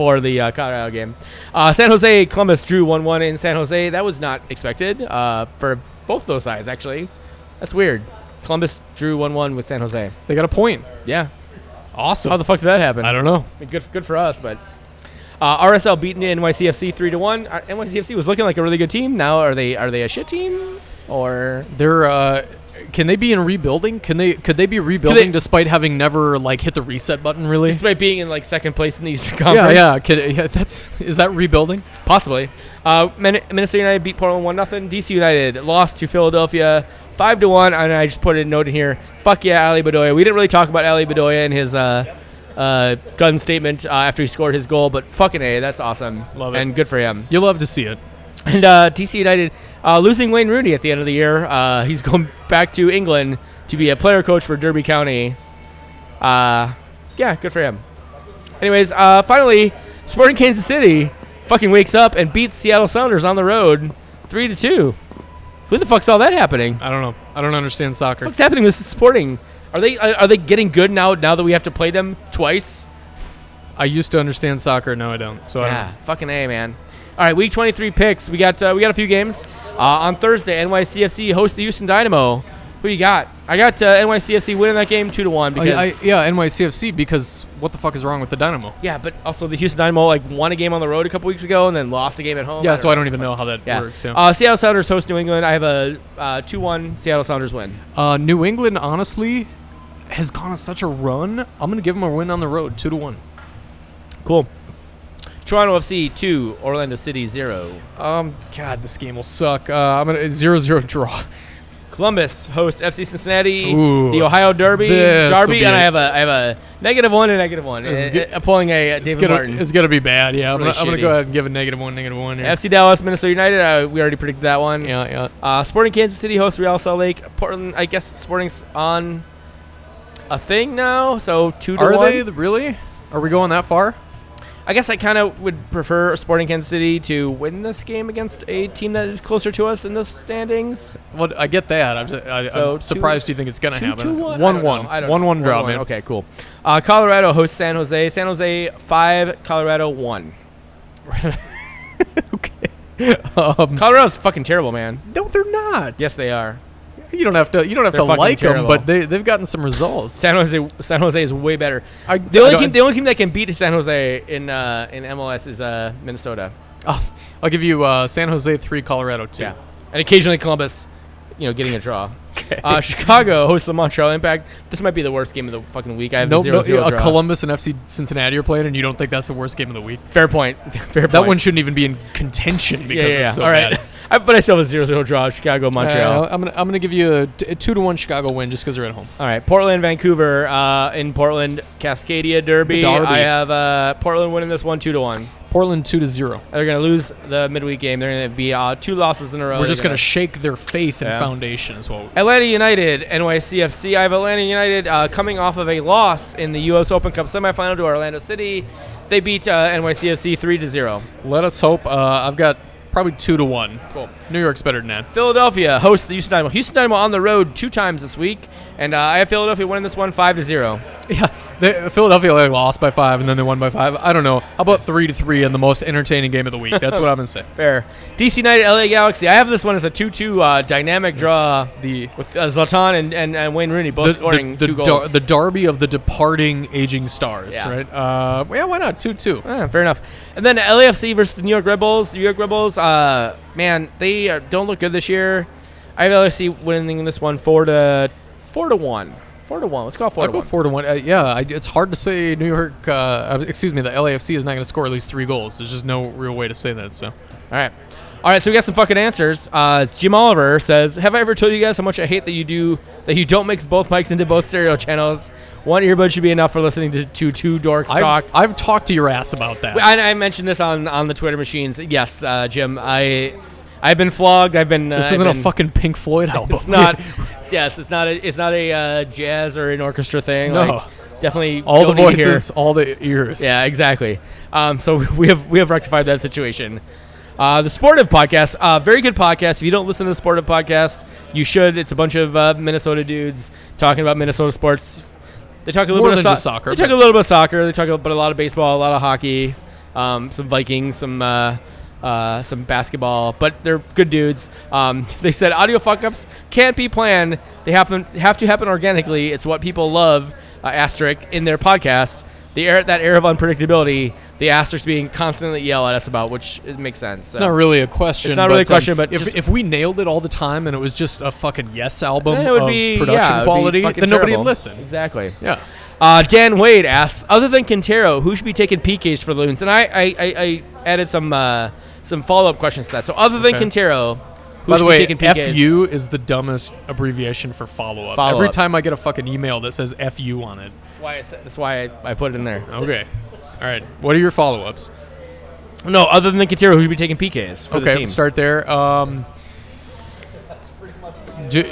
for the uh, Colorado game. Uh, San Jose Columbus drew one one in San Jose. That was not expected uh, for both those sides. Actually, that's weird. Columbus drew one one with San Jose. They got a point. Yeah. Awesome. How the fuck did that happen? I don't know. Good, good for us, but uh, RSL beating NYCFC three to one. Uh, NYCFC was looking like a really good team. Now are they are they a shit team or They're uh, can they be in rebuilding? Can they could they be rebuilding despite having never like hit the reset button? Really? Despite being in like second place in the Eastern <laughs> Yeah, Conference. yeah. Could, yeah. That's is that rebuilding? Possibly. Uh, Minnesota United beat Portland one nothing. DC United lost to Philadelphia five to one. And I just put a note in here. Fuck yeah, Ali Bedoya. We didn't really talk about Ali Bedoya and his uh, uh, gun statement uh, after he scored his goal, but fucking a, that's awesome. Love it. and good for him. You love to see it. And uh, DC United uh, losing Wayne Rooney at the end of the year. Uh, he's <laughs> going back to England to be a player coach for Derby County. Uh, yeah, good for him. Anyways, uh, finally, Sporting Kansas City fucking wakes up and beats Seattle Sounders on the road, three to two. Who the fuck saw that happening? I don't know. I don't understand soccer. What's happening with Sporting? Are they are, they getting good now? Now that we have to play them twice? I used to understand soccer. Now I don't. So I don't. Yeah, fucking a man. All right, week 23 picks. We got uh, we got a few games uh, on Thursday. NYCFC hosts the Houston Dynamo. Who you got? I got uh, NYCFC winning that game two to one I, because I, yeah, NYCFC. Because what the fuck is wrong with the Dynamo? yeah, but also the Houston Dynamo like won a game on the road a couple weeks ago and then lost a game at home. Yeah, I so I don't even know how that Yeah. works. Yeah. Uh, Seattle Sounders host New England. I have a uh, two one Seattle Sounders win. Uh, New England, honestly, has gone on such a run. I'm gonna give them a win on the road, two to one. Cool. Toronto FC two, Orlando City zero. Um, God, this game will suck. Uh, I'm gonna zero zero <laughs> draw. Columbus hosts FC Cincinnati, Ooh. the Ohio Derby, Derby, and I have a I have a negative one and negative one. Is Uh, uh, pulling a uh, It's David gonna, Martin. it's gonna be bad. Yeah, I'm, really gonna, I'm gonna go ahead and give a negative one, negative one. Here. FC Dallas, Minnesota United. Uh, we already predicted that one. Yeah, yeah. Uh, Sporting Kansas City hosts Real Salt Lake. Portland, I guess Sporting's on a thing now, so two to Are one. they really? Are we going that far? I guess I kind of would prefer Sporting Kansas City to win this game against a team that is closer to us in the standings. Well, I get that. I'm, just, I, So I'm two- you think it's gonna happen. two, one. One one. don't One one draw, one. man. Okay, cool. Uh, Colorado hosts San Jose. San Jose five, Colorado one. <laughs> <laughs> Um, Colorado's fucking terrible, man. no, they're not. Yes, they are. You don't have to. You don't have They're to like them, but they they've gotten some results. San Jose, San Jose is way better. I, The only team, the only team that can beat San Jose in uh, in MLS is uh, Minnesota. I'll, I'll give you uh, San Jose three, Colorado two. Yeah, and occasionally Columbus, you know, getting a draw. <laughs> Uh, Chicago hosts the Montreal Impact. This might be the worst game of the fucking week. I have No, the zero no, zero uh, draw. Columbus and FC Cincinnati are playing, and you don't think that's the worst game of the week? Fair point. <laughs> Fair That one shouldn't even be in contention Yeah, because yeah, yeah. it's so All right. bad. <laughs> I, but I still have a zero zero draw. Chicago, Montreal. Uh, I'm gonna I'm gonna give you a, t- a two to one Chicago win just because they're at home. All right, Portland, Vancouver. Uh, in Portland, Cascadia Derby. Derby. I have uh, Portland winning this one two to one. Portland two to zero. They're gonna lose the midweek game. They're gonna be uh, two losses in a row. We're They're just gonna shake their faith and Yeah. foundation as well. Atlanta United, NYCFC. I have Atlanta United uh, coming off of a loss in the U.S. Open Cup semifinal to Orlando City. They beat uh, NYCFC three to zero. Let us hope. Uh, I've got probably two to one. Cool. New York's better than that. Philadelphia hosts the Houston Dynamo. Houston Dynamo on the road two times this week, and uh, I have Philadelphia winning this one five to zero. <laughs> Yeah, they, Philadelphia like, lost by five and then they won by five. I don't know. How about three to three in the most entertaining game of the week? That's what I'm gonna say. <laughs> Fair. DC United, LA Galaxy. I have this one as a two-two uh, dynamic draw The with uh, Zlatan and, and, and Wayne Rooney both the, scoring the, two goals. dar- the derby of the departing aging stars, Yeah. right? Uh, yeah, why not two two? Ah, fair enough. And then LAFC versus the New York Red Bulls. New York Red Bulls, uh, man, they uh, don't look good this year. I have LAFC winning this one four to four to one. Four to one. Let's call 4 I'll to go one. four to one. Uh, yeah, I, it's hard to say New York. Uh, uh, excuse me, the LAFC is not going to score at least three goals. There's just no real way to say that. So All right. All right, so we got some fucking answers. Uh, Jim Oliver says, "Have I ever told you guys how much I hate that you do that you don't mix both mics into both stereo channels? One earbud should be enough for listening to, to two dorks talk." I've, I've talked to your ass about that. I, I mentioned this on, on the Twitter machines. Yes, uh, Jim, I I've been flogged. I've been. Uh, this I've isn't a fucking Pink Floyd <laughs> album. It's not. <laughs> yes, it's not a. It's not a uh, jazz or an orchestra thing. No. Like, definitely all the don't need to hear- voices, all the ears. Yeah, exactly. Um, so <laughs> we have we have rectified that situation. Uh, the Sportive Podcast, uh, very good podcast. If you don't listen to the Sportive Podcast, you should. It's a bunch of uh, Minnesota dudes talking about Minnesota sports. They talk a little More bit than of just soccer, They talk a little bit of soccer. They talk about a lot of baseball, a lot of hockey, um, some Vikings, some uh, uh, some basketball. But they're good dudes. Um, <laughs> they said audio fuck ups can't be planned. They happen have to happen organically. It's what people love. Uh, asterisk in their podcast. The air, that air of unpredictability the asterisk being constantly yell at us about, which it makes sense. It's not really a question. It's not really a um, question, but if, if we nailed it all the time and it was just a fucking yes album Then it would of be production yeah, quality, then nobody would listen. Exactly. Yeah. Uh, Dan Wade asks, other than Quintero, who should be taking PKs for the Loons? And I, I, I, I added some uh, some follow up questions to that. So other than Okay. Quintero, who By the way, taking PKs? FU is the dumbest abbreviation for follow up. Follow Every up. time I get a fucking email that says FU on it. That's why I, said, that's why I, I put it in there. Okay. All right. What are your follow ups? No, other than Quintero, who should be taking PKs for the Okay, team? start there. Um, do,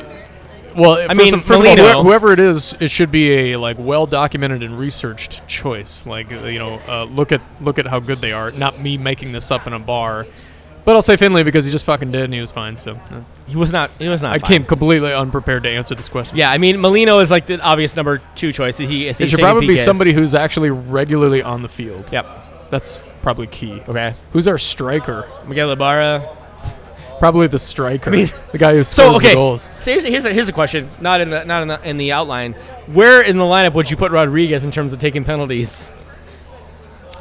well, I mean, mean, first Molino- of all, whoever it is, it should be a like well documented and researched choice. Like uh, you know, uh, look at look at how good they are. Not me making this up in a bar. But I'll say Finley because he just fucking did and he was fine. So uh, He was not. He was not. I fine. came completely unprepared to answer this question. Yeah, I mean, Molino is like the obvious number two choice. He? Is it should probably be somebody who's actually regularly on the field. Yep. That's probably key. Okay. Who's our striker? Miguel Ibarra. Probably the striker, I mean- the guy who scores So the goals. So here's a, here's a, here's a question. Not in the not in the in the outline. Where in the lineup would you put Rodriguez in terms of taking penalties?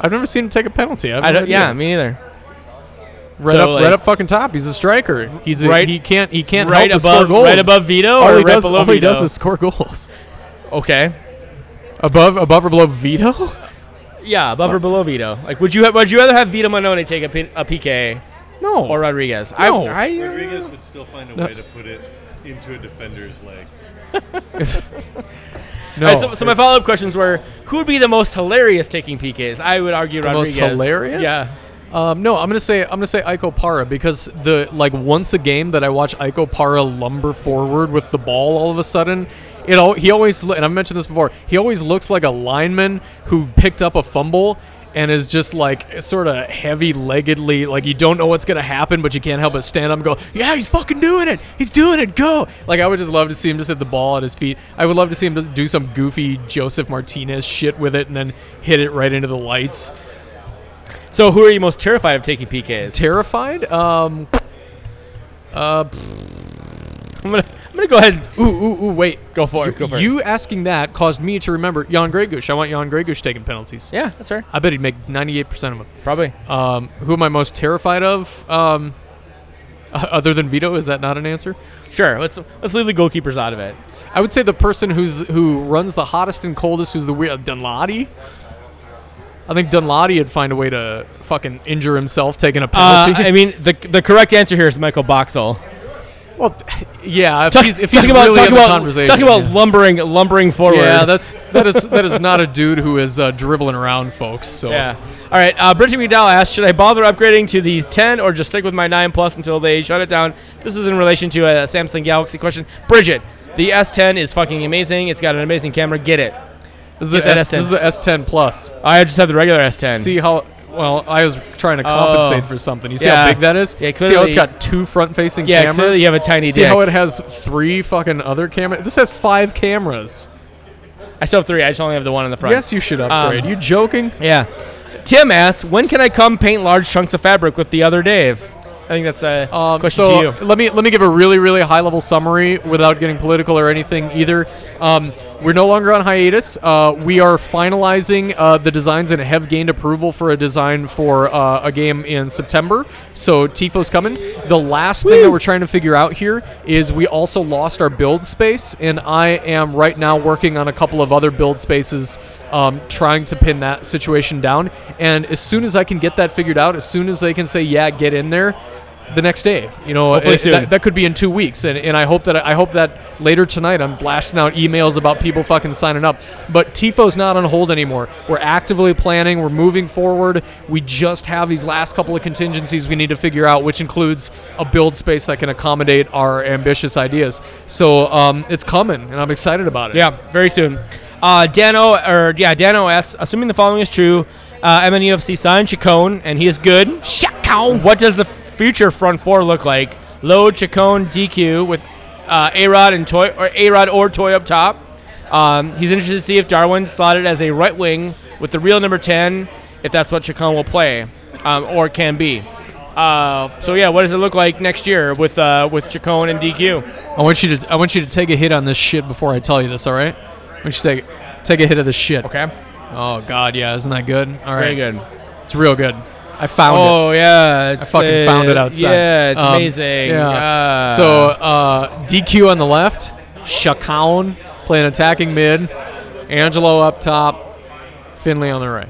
I've never seen him take a penalty. I, I don't, idea. yeah, me neither. Right so, up, like- right up, fucking top. He's a striker. He's a, Right- he can't he can't right help but above score goals. right above Vito all or he right does, below all he Vito. does is score goals. okay. Above above or below Vito? Yeah, above or below Vito. Like, would you ha- would you rather have Vito Mannone take a, P- a PK No. or Rodriguez? No. I, I, uh, Rodriguez would still find a No. way to put it into a defender's legs. <laughs> <laughs> no. All right, so, so my follow up questions were: Who would be the most hilarious taking PKs? I would argue the most Rodriguez. hilarious. Yeah. Um, no, I'm gonna say I'm gonna say Ike Opara because the like once a game that I watch Ike Opara lumber forward with the ball all of a sudden, it all he always and I've mentioned this before. He always looks like a lineman who picked up a fumble and is just like sort of heavy-leggedly like you don't know what's gonna happen, but you can't help but stand up and go, yeah, he's fucking doing it, he's doing it, go! Like I would just love to see him just hit the ball at his feet. I would love to see him just do some goofy Josef Martinez shit with it and then hit it right into the lights. So who are you most terrified of taking PKs? terrified. Um, uh, I'm gonna I'm gonna go ahead. And ooh, ooh, ooh, wait. go for it. Go for it. You asking that caused me to remember Jan Gregus. I want Jan Gregus taking penalties. Yeah, that's fair. I bet he'd make 98% of them. Probably. Um, who am I most terrified of? Um, other than Vito, is that not an answer? Sure. Let's let's leave the goalkeepers out of it. I would say the person who's who runs the hottest and coldest, who's the weird Dunladi. I think Dunladi would find a way to fucking injure himself taking a Uh, penalty. I mean, the the correct answer here is Michael Boxall. well, yeah. If Talk- he's, if he's talking about really talking about conversation, talking about yeah. lumbering lumbering forward. Yeah, that's that is that is not a dude who is uh, dribbling around, folks. So Yeah. All right. Uh, Bridget McDowell asks, should I bother upgrading to the 10 or just stick with my 9 Plus until they shut it down? This is in relation to a Samsung Galaxy question. Bridget, the S10 is fucking amazing. It's got an amazing camera. Get it. This is, a S, this is a S10 plus. I just have the regular S10. See how well I was trying to compensate Oh. for something. You see Yeah. how big that is? Yeah, see how it's clearly- got two front-facing yeah, cameras. clearly you have a tiny see dick. how it has three fucking other cameras. This has five cameras. I still have three. I just only have the one in the front. Yes, you should upgrade. Um, you joking? Yeah. Tim asks, when can I come paint large chunks of fabric with the other Dave? I think that's a Um, question so to you. let me let me give a really really high level summary without getting political or anything either. Um, we're no longer on hiatus. Uh, we are finalizing uh, the designs and have gained approval for a design for uh, a game in September. So Tifo's coming. The last thing that we're trying to figure out here is we also lost our build space, and I am right now working on a couple of other build spaces, um, trying to pin that situation down. And as soon as I can get that figured out, as soon as they can say yeah, get in there the next day. You know, Hopefully it- soon. That, that could be in two weeks, and, and I hope that I hope that later tonight I'm blasting out emails about people fucking signing up. But Tifo's not on hold anymore. We're actively planning. We're moving forward. We just have these last couple of contingencies we need to figure out, which includes a build space that can accommodate our ambitious ideas. So um, it's coming, and I'm excited about it. Yeah, very soon. Uh, Dano, or yeah, Dano asks, assuming the following is true, uh, MNUFC signed Chacon, and he is good. Chacon. What does the future front four look like? Lod, Chacon, DQ with uh, A Rod and Toye, or A Rod or Toye up top. Um, he's interested to see if Darwin slotted as a right wing with the real number ten, if that's what Chacon will play, um, or can be. Uh, so yeah, what does it look like next year with uh, with Chacon and DQ? I want you to I want you to take a hit on this shit before I tell you this. All right? I want you to take take a hit of this shit. Okay, Oh God, yeah, isn't that good? All right. very good. It's real good. I found it. Oh yeah, I fucking found it outside. Yeah, it's Um, amazing. Yeah. Ah. so uh, DQ on the left, Chacon playing attacking mid, Angelo up top, Finley on the right.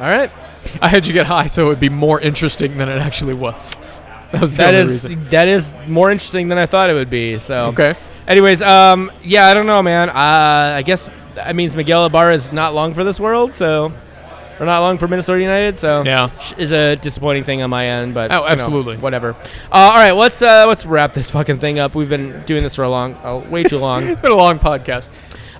all right, <laughs> I had you get high so it would be more interesting than it actually was. <laughs> That was the that is reason. that is more interesting than I thought it would be. So Okay. Anyways, um, yeah, I don't know, man. Uh, I guess that means Miguel Ibarra is not long for this world, so or not long for Minnesota United. So Yeah. is a disappointing thing on my end, but Oh, you know, absolutely. whatever. Uh, all right, let's uh, let's wrap this fucking thing up. We've been doing this for a long, uh, way too long. It's <laughs> been a long podcast.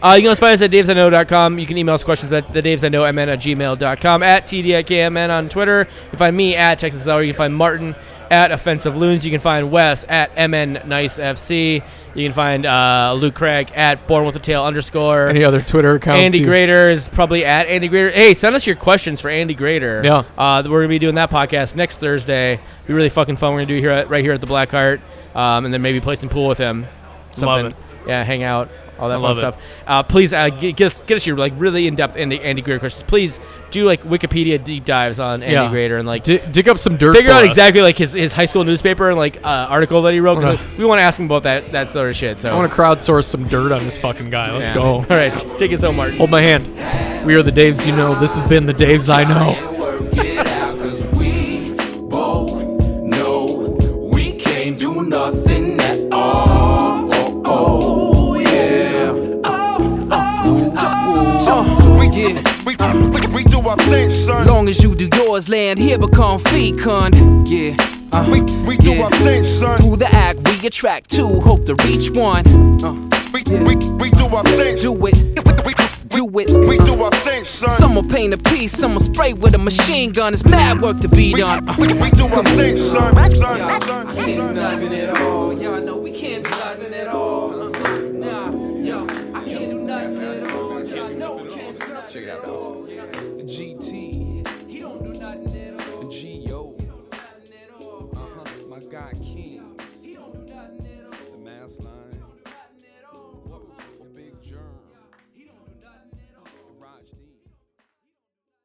Uh, you can also find us at davesIknow.com. You can email us questions at the davesIknowmn at gmail.com, at TD at KMN on Twitter. You can find me at Texas Hour. You can find Martin at Offensive Loons. You can find Wes at MN Nice FC. You can find uh, Luke Craig at Born with a Tail underscore. Any other Twitter accounts? Andy you- Greder is probably at Andy Greder. Hey, send us your questions for Andy Greder. Yeah. Uh, we're gonna be doing that podcast next Thursday. Be really fucking fun. We're gonna do it here at, right here at the Black Hart, um, and then maybe play some pool with him. Something. Love it. Yeah, hang out, all that I fun stuff. Uh, please uh, get, get us get us your like really in depth Andy, Andy Greder questions. Please do like Wikipedia deep dives on Andy Yeah. Greder and like. Di- dig up some dirt. Figure out us. exactly like his, his high school newspaper and like uh, article that he wrote. 'cause, Okay. like, we want to ask him about that that sort of shit. So I want to crowdsource some dirt on this fucking guy. Let's Yeah. go. All right, take us home, Mark. Hold my hand. We are the Daves you know. This has been the Daves I know. Thing, son. Long as you do yours, land here become fecund. Yeah. Uh, We, we do yeah. our thing, son. Through the act, we attract two, hope to reach one. Uh, We, we, we do our thing. do it, We, do it. we do our thing, son. Some will paint a piece, some will spray with a machine gun. It's mad work to be We, done. Uh, we, we do our thing, son. Son, son, son. nothing at all. Y'all know we can't